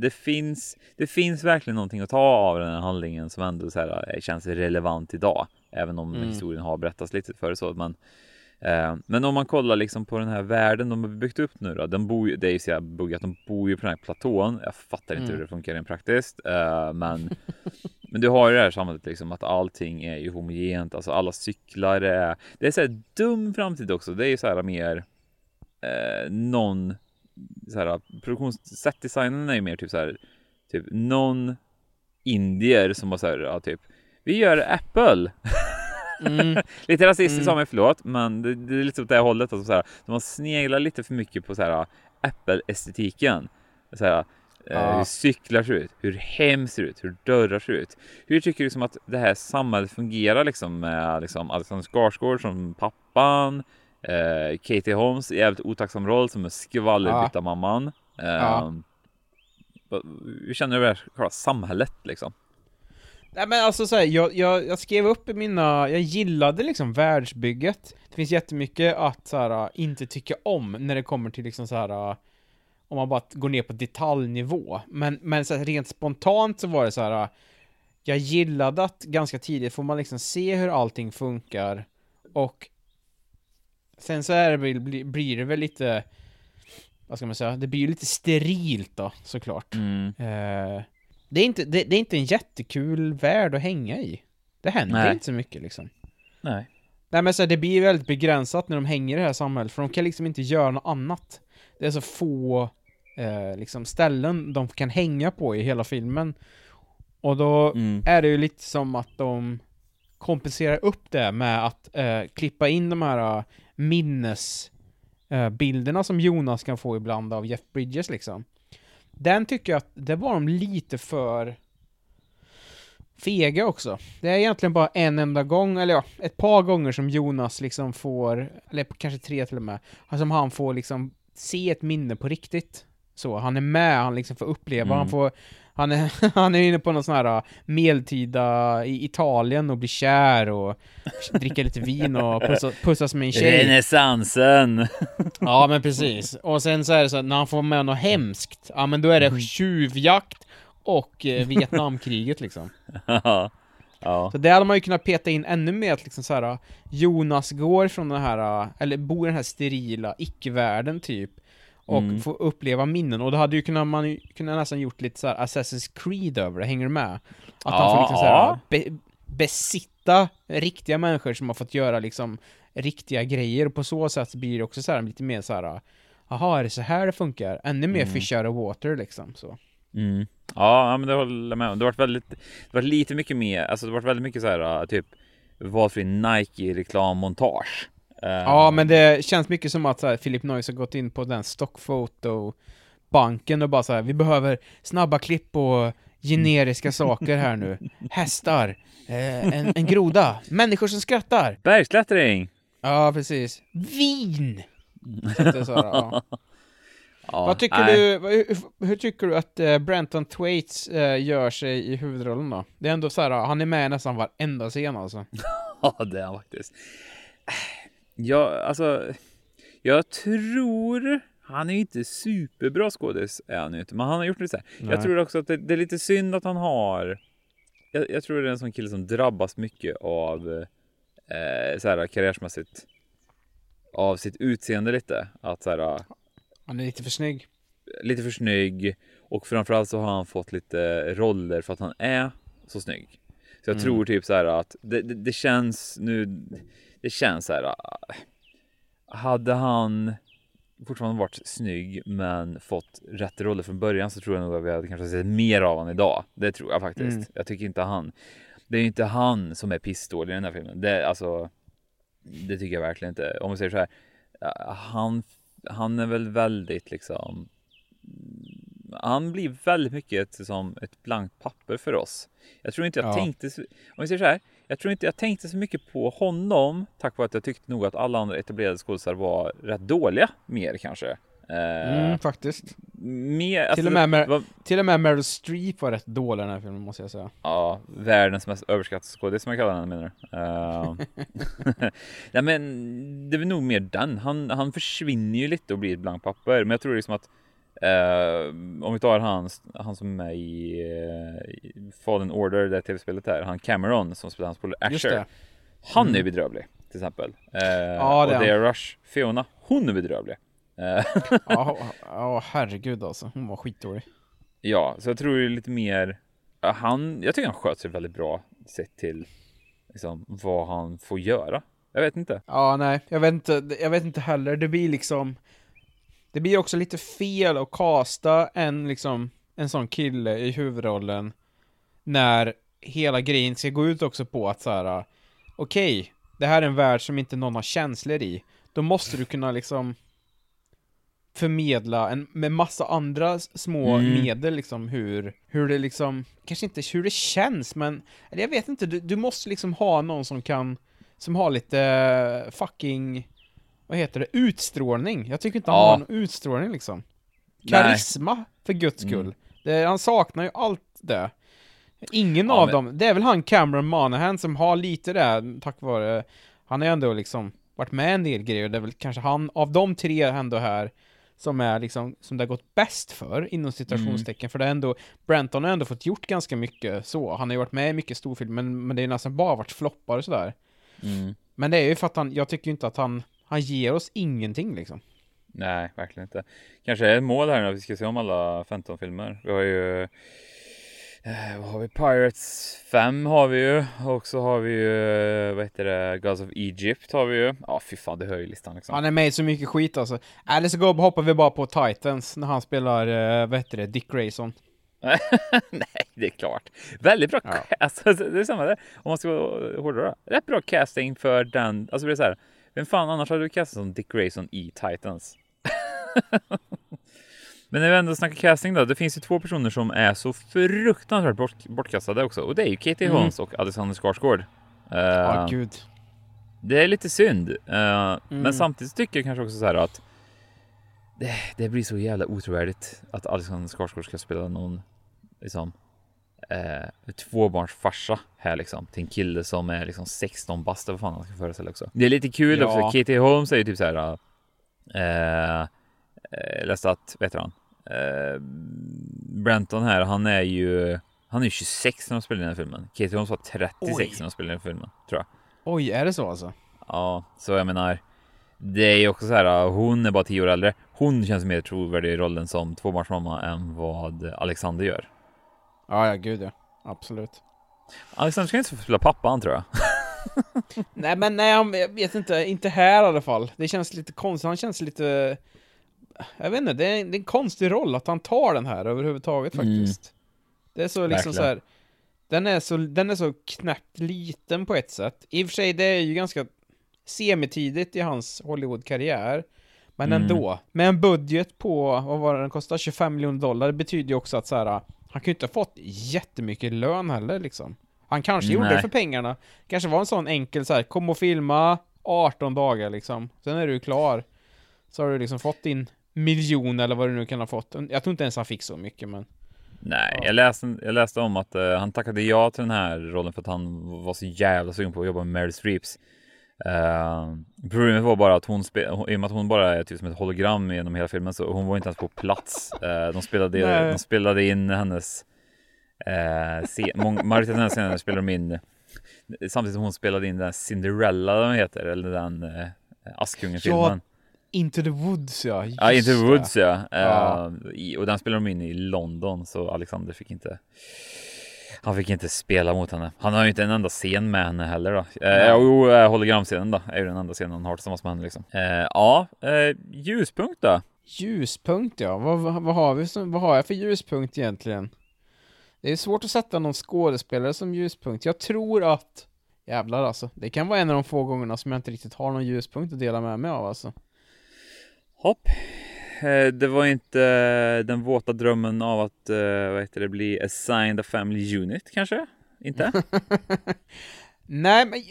Det finns, det finns verkligen någonting att ta av den här handlingen som ändå så här, eh, känns relevant idag. Även om mm. historien har berättats lite förr så. Men, men om man kollar liksom på den här världen de har byggt upp nu då. Den bor ju, det är ju så buggat, de bor ju på den här platån. Jag fattar inte mm. hur det funkar rent praktiskt. Eh, men Men du har ju det här samhället liksom att allting är ju homogent, alltså alla cyklar är... Det är så här dum framtid också. Det är ju så här mer eh, någon så här produktionssättdesignen är ju mer typ så här typ någon indier som har så här ja, typ vi gör Apple. Mm. lite rasistiskt mm. av mig, förlåt, men det, det, är lite åt det hållet. Alltså, så här, de har sneglat lite för mycket på så här Apple-estetiken. Så här, Eh. Hur cyklar ser ut, hur hem ser ut, hur dörrar ser ut. Hur tycker du liksom att det här samhället fungerar liksom med liksom Alexander Skarsgård som pappan, eh, Katie Holmes i jävligt otacksam roll som är skvallerbytta mamman. Eh, ja. Hur känner du över själva samhället liksom? Nej men alltså så här, jag, jag, jag, skrev upp i mina, jag gillade liksom världsbygget. Det finns jättemycket att så här, inte tycka om när det kommer till liksom så här om man bara går ner på detaljnivå. Men, men så här, rent spontant så var det så här. Jag gillade att ganska tidigt får man liksom se hur allting funkar. Och sen så är det väl, blir det väl lite, vad ska man säga, det blir ju lite sterilt då såklart. Mm. Eh, det, är inte, det, det, är inte en jättekul värld att hänga i. Det händer Nej. inte så mycket liksom. Nej. Nej men så här, det blir väldigt begränsat när de hänger i det här samhället, för de kan liksom inte göra något annat. Det är så få eh, liksom ställen de kan hänga på i hela filmen. Och då mm. är det ju lite som att de kompenserar upp det med att eh, klippa in de här uh, minnesbilderna uh, som Jonas kan få ibland av Jeff Bridges liksom. Den tycker jag att det var de lite för fega också. Det är egentligen bara en enda gång, eller ja, ett par gånger som Jonas liksom får, eller kanske tre till och med, som han får liksom se ett minne på riktigt. Så, han är med, han liksom får uppleva, mm. han får han är, han är inne på någon sån här äh, medeltida i Italien och blir kär och dricker lite vin och pussas, pussas med en tjej. Renässansen! Ja men precis. Och sen så är det så att när han får med något hemskt, ja men då är det mm. tjuvjakt och eh, Vietnamkriget liksom. Ja. Så det hade man ju kunnat peta in ännu mer att liksom så här, Jonas går från den här, äh, eller bor i den här sterila icke-världen typ och mm. få uppleva minnen. Och då hade ju kunnat, man kunnat nästan gjort lite såhär Assassin's Creed över det, hänger du med? Att ja, han får liksom såhär, be, besitta riktiga människor som har fått göra liksom riktiga grejer, och på så sätt blir det också såhär lite mer såhär Jaha, är det så här det funkar? Ännu mer mm. fish out of water liksom så. Mm. Ja, men det håller jag med om. Det varit väldigt, det varit lite mycket mer, alltså det varit väldigt mycket så här typ valfri Nike-reklammontage. Ja, men det känns mycket som att så här, Philip Noyce har gått in på den stockfoto-banken och bara så här, vi behöver snabba klipp och generiska saker här nu. Hästar, eh, en, en groda, människor som skrattar. Bergsklättring! Ja, precis. Vin! Så, så, ja. Ja, Vad tycker du, hur, hur, tycker du att uh, Brenton Thwaites uh, gör sig i huvudrollen då? Det är ändå så här, han är med nästan varenda scen alltså. ja, det är han faktiskt. Ja, alltså, jag tror han är ju inte superbra skådis är han inte, men han har gjort det så här. Jag tror också att det, det, är lite synd att han har. Jag, jag, tror det är en sån kille som drabbas mycket av eh, så här karriärsmässigt av sitt utseende lite. Att så här. Han är lite för snygg. Lite för snygg och framförallt så har han fått lite roller för att han är så snygg. Så jag mm. tror typ så här att det, det, det känns nu det känns så här. hade han fortfarande varit snygg men fått rätt roller från början så tror jag nog att vi hade kanske sett mer av honom idag. Det tror jag faktiskt. Mm. Jag tycker inte han. Det är inte han som är pissdålig i den här filmen. Det, alltså, det tycker jag verkligen inte. Om vi säger så här. Han, han är väl väldigt liksom han blir väldigt mycket som ett blankt papper för oss. Jag tror inte jag ja. tänkte, om vi säger så här, jag tror inte jag tänkte så mycket på honom tack vare att jag tyckte nog att alla andra etablerade skådespelare var rätt dåliga mer kanske. Mm, uh, faktiskt. Mer, till, och med Mer vad... till och med Meryl Streep var rätt dålig i den här filmen måste jag säga. Ja, världens mest överskattade skådis som jag kallar henne menar du? Uh... Nej men det är nog mer den. Han, han försvinner ju lite och blir ett blankt papper. Men jag tror liksom att Uh, om vi tar han, han som är med i, uh, Fallen Order, det tv-spelet är, han Cameron som spelar hans polare Asher. Han mm. är bedrövlig till exempel. Uh, ja, det och det är Rush, Fiona, hon är bedrövlig. ja, ja, herregud alltså, hon var skitdålig. Ja, så jag tror ju lite mer, han, jag tycker han sköt sig väldigt bra sett till liksom, vad han får göra. Jag vet inte. Ja, nej, jag vet inte, jag vet inte heller. Det blir liksom det blir också lite fel att kasta en liksom, en sån kille i huvudrollen när hela grejen ska gå ut också på att så här. okej, okay, det här är en värld som inte någon har känslor i. Då måste du kunna liksom förmedla en, med massa andra små mm. medel liksom hur, hur det liksom, kanske inte hur det känns men, eller jag vet inte, du, du måste liksom ha någon som kan, som har lite fucking vad heter det, utstrålning. Jag tycker inte han ja. har någon utstrålning liksom. Karisma, Nej. för guds skull. Mm. Det, han saknar ju allt det. Ingen ja, av men... dem, det är väl han Cameron Manahan som har lite det, tack vare, han har ju ändå liksom varit med en del grejer, det är väl kanske han, av de tre ändå här, som är liksom, som det har gått bäst för, inom citationstecken, mm. för det är ändå, Brenton har ändå fått gjort ganska mycket så, han har ju varit med i mycket storfilm, men, men det är nästan bara varit floppar och sådär. Mm. Men det är ju för att han, jag tycker inte att han, han ger oss ingenting liksom. Nej, verkligen inte. Kanske är ett mål här nu att vi ska se om alla 15 filmer. Vi har ju eh, vad har vi? Pirates 5 har vi ju och så har vi ju eh, vad heter det? Gods of Egypt har vi ju. Ja, fy fan, det hör ju listan liksom. Han är med i så mycket skit alltså. Eller så hoppar vi bara på Titans när han spelar, eh, vad heter det, Dick Grayson. Nej, det är klart. Väldigt bra. Ja. Alltså, det är samma där. Om man ska vara hårdare. Rätt bra casting för den. Alltså det är så här. Vem fan annars hade du kastat som Dick Grayson i Titans? Men när vi ändå snackar casting då, det finns ju två personer som är så fruktansvärt bort, bortkastade också och det är ju Katie mm. Holmes och Alexander Skarsgård. Uh, oh, gud. Det är lite synd, uh, mm. men samtidigt tycker jag kanske också så här att det, det, blir så jävla otrovärdigt att Alexander Skarsgård ska spela någon liksom eh, tvåbarnsfarsa här liksom till en kille som är liksom 16 bast vad fan han ska föreställa också. Det är lite kul ja. också. Katie Holmes är ju typ så här. Eh, eh, läste att, vet han? Eh, Brenton här, han är ju han är 26 när de spelar den här filmen. Katie Holmes var 36 Oj. när de spelade den här filmen, tror jag. Oj, är det så alltså? Ja, så jag menar. Det är ju också så här, hon är bara 10 år äldre. Hon känns mer trovärdig i rollen som tvåbarnsmamma än vad Alexander gör. Ja, ja, gud ja. Absolut. Alexander ska inte få spela pappan tror jag. nej, men nej, jag vet inte. Inte här i alla fall. Det känns lite konstigt. Han känns lite... Jag vet inte, det är, det är en konstig roll att han tar den här överhuvudtaget mm. faktiskt. Mm. Det är så liksom Verkligen. så här... Den är så, den är så knappt liten på ett sätt. I och för sig, det är ju ganska semitidigt i hans Hollywood-karriär. Men mm. ändå, med en budget på, vad var det den kostar, 25 miljoner dollar, det betyder ju också att så här, han kan ju inte ha fått jättemycket lön heller liksom. Han kanske Nej. gjorde det för pengarna. Kanske var en sån enkel så här, kom och filma 18 dagar liksom. Sen är du klar. Så har du liksom fått din miljon eller vad du nu kan ha fått. Jag tror inte ens han fick så mycket men. Nej, ja. jag, läste, jag läste om att uh, han tackade ja till den här rollen för att han var så jävla sugen på att jobba med Meryl Streeps. Uh, problemet var bara att hon, i och med att hon bara är typ som ett hologram genom hela filmen så hon var inte ens på plats. Uh, de, spelade, de spelade in hennes uh, majoriteten av scener spelade de in samtidigt som hon spelade in den Cinderella den heter, eller den uh, Askungen-filmen. Ja, Into the Woods ja. Ja, Into the Woods ja. ja. Uh, och den spelade de in i London så Alexander fick inte Han fick inte spela mot henne. Han har ju inte en enda scen med henne heller då. Eh, jo, eh, hologramscenen då är ju den enda scenen han har tillsammans med henne liksom. Eh, ja, eh, ljuspunkt då? Ljuspunkt ja, vad, vad, vad, har vi som, vad har jag för ljuspunkt egentligen? Det är svårt att sätta någon skådespelare som ljuspunkt. Jag tror att Jävlar alltså. Det kan vara en av de få gångerna som jag inte riktigt har någon ljuspunkt att dela med mig av alltså. Hopp. Eh, det var inte eh, den våta drömmen av att, eh, vad heter det, bli assigned a family unit kanske? Inte? Nej, men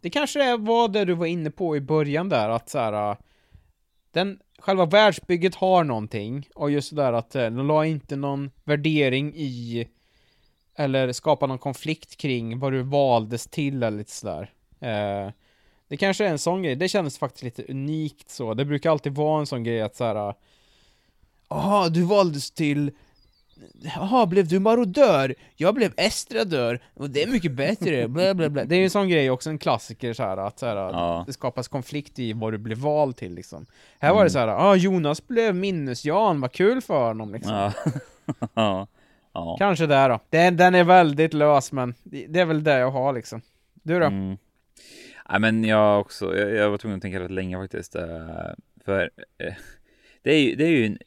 det kanske var det du var inne på i början där, att så här, den, själva världsbygget har någonting, och just det där att de la inte någon värdering i eller skapa någon konflikt kring vad du valdes till eller lite sådär. Eh, det kanske är en sån grej, det kändes faktiskt lite unikt så. Det brukar alltid vara en sån grej att såhär Jaha, du valdes till Jaha, blev du marodör? Jag blev estradör, och det är mycket bättre, bla bla bla. Det är ju en sån grej också, en klassiker så här, att så här, ja. det skapas konflikt i vad du blev vald till liksom. Här mm. var det mm. så här, ah, Jonas blev minnes-Jan, vad kul för honom liksom. Ja. Ja. Kanske där då. Den, den är väldigt lös, men det är väl det jag har liksom. Du då? Mm. Ja, men jag också, jag, jag, var tvungen att tänka rätt länge faktiskt. Uh, för uh, det, är ju, det är ju en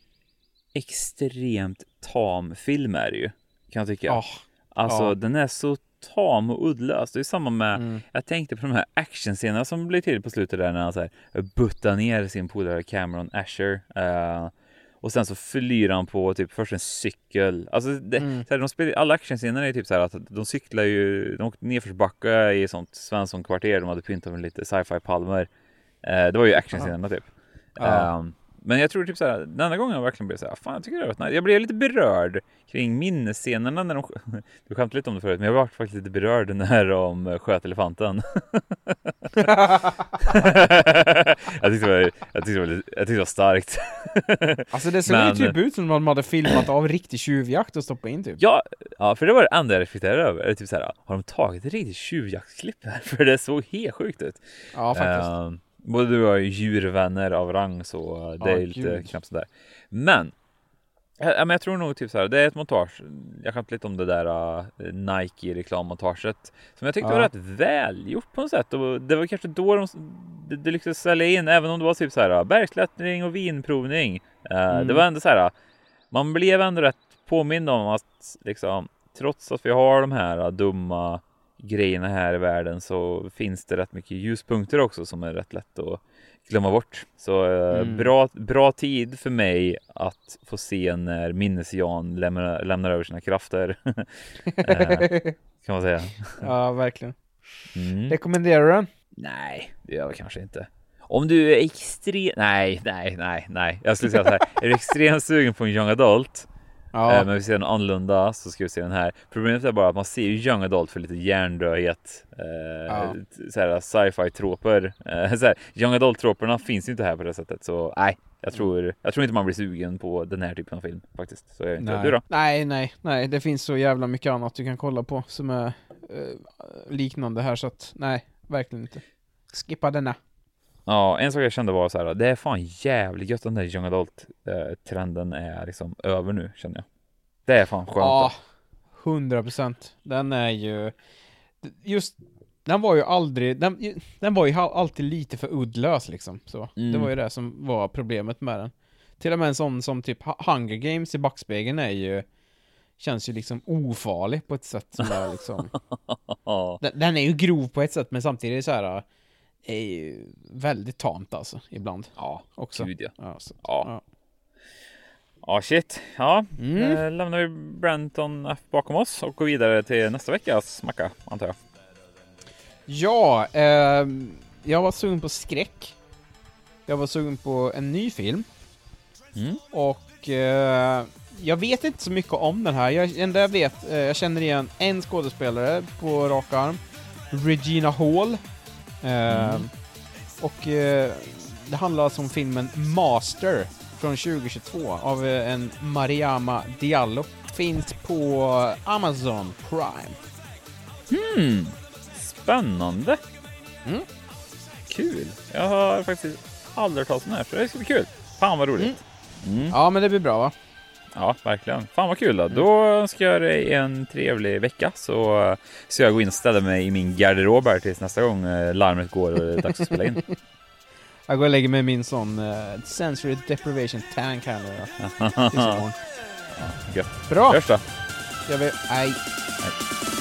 extremt tam film är det ju, kan jag tycka. Oh. Alltså oh. den är så tam och uddlös. Det är samma med, mm. jag tänkte på de här actionscenerna som blir till på slutet där när han så här buttar ner sin polare Cameron Asher. Uh, och sen så flyr han på typ först en cykel. Alltså det, mm. så här, de spelar, alla actionscener är typ så här att de cyklar ju, de åkte nedförsbacka i sånt Svensson-kvarter. De hade pyntat med lite sci-fi palmer. Eh, det var ju actionscenerna typ. Um, men jag tror typ så här, den enda gången jag verkligen blev så här, fan jag tycker det var nice. Jag blev lite berörd kring minnesscenerna när de, du skämtade lite om det förut, men jag var faktiskt lite berörd när de sköt elefanten. jag, tyckte det var, jag, tyckte det var, jag tyckte det var starkt. alltså det såg men... ju typ ut som om de hade filmat av riktig tjuvjakt och stoppat in typ. Ja, ja för det var det enda jag reflekterade över. Typ så här, har de tagit ett riktigt tjuvjaktsklipp här? För det såg helt sjukt ut. Ja, faktiskt. Uh, Både du och jag är djurvänner av rang så det är lite gud. knappt sådär. Men Ja, men jag tror nog typ så här, det är ett montage. Jag skämtade lite om det där uh, Nike reklammontaget som jag tyckte ja. var rätt välgjort på något sätt och det var kanske då de, det, det lyckades sälja in, även om det var typ så här bergsklättring och vinprovning. Uh, mm. Det var ändå så här, man blev ändå rätt påmind om att liksom trots att vi har de här uh, dumma grejerna här i världen så finns det rätt mycket ljuspunkter också som är rätt lätt att glömma bort. Så eh, mm. bra, bra tid för mig att få se när minnes-Jan lämnar, lämnar över sina krafter. Eh, kan man säga. Ja, verkligen. Mm. Rekommenderar du den? Nej, det gör jag kanske inte. Om du är extremt... Nej, nej, nej, nej. Jag skulle säga så här. är du extremt sugen på en young adult Ja. Eh, men vi ser den annorlunda så ska vi se den här. Problemet är bara att man ser ju young adult för lite hjärndödhet. Eh, ja. Sci-fi troper. Eh, såhär, young adult troperna finns ju inte här på det sättet så nej. Jag tror, jag tror inte man blir sugen på den här typen av film faktiskt. Så jag inte. Nej. Du då? Nej, nej, nej. Det finns så jävla mycket annat du kan kolla på som är eh, liknande här så att nej, verkligen inte. Skippa denna. Ja, en sak jag kände var så här, det är fan jävligt gött den där young adult eh, trenden är liksom över nu känner jag. Det är fan skönt. Ja, hundra procent. Den är ju, just, den var ju aldrig, den, den var ju alltid lite för uddlös liksom. Så. Mm. Det var ju det som var problemet med den. Till och med en sån som typ Hunger Games i backspegeln är ju, känns ju liksom ofarlig på ett sätt som är liksom, den, den, är ju grov på ett sätt men samtidigt så här är ju väldigt tamt alltså, ibland. Ja, också. Gud, ja. Ja, så, ja. ja. Ja, shit. Ja, mm. eh, lämnar vi Brenton F bakom oss och går vidare till nästa veckas macka, antar jag. Ja, eh, jag var sugen på skräck. Jag var sugen på en ny film. Mm. Och eh, jag vet inte så mycket om den här. Jag, enda jag vet, eh, jag känner igen en skådespelare på rak arm. Regina Hall Mm. Och eh, det handlar alltså om filmen Master från 2022 av eh, en Mariama Diallo. Finns på Amazon Prime. Hmm, spännande. Mm. Kul. Jag har faktiskt aldrig hört talas om det här, så det ska bli kul. Fan vad roligt. Mm. Mm. Ja, men det blir bra va? Ja, verkligen. Fan vad kul då. Då önskar jag dig en trevlig vecka så ska jag gå in och ställa mig i min garderob här tills nästa gång eh, larmet går och det är dags att spela in. Jag går och lägger mig i min sån uh, sensory deprivation tank här nu då. Tills imorgon. Gött. Bra! Hörs då. Jag vill, nej. Nej.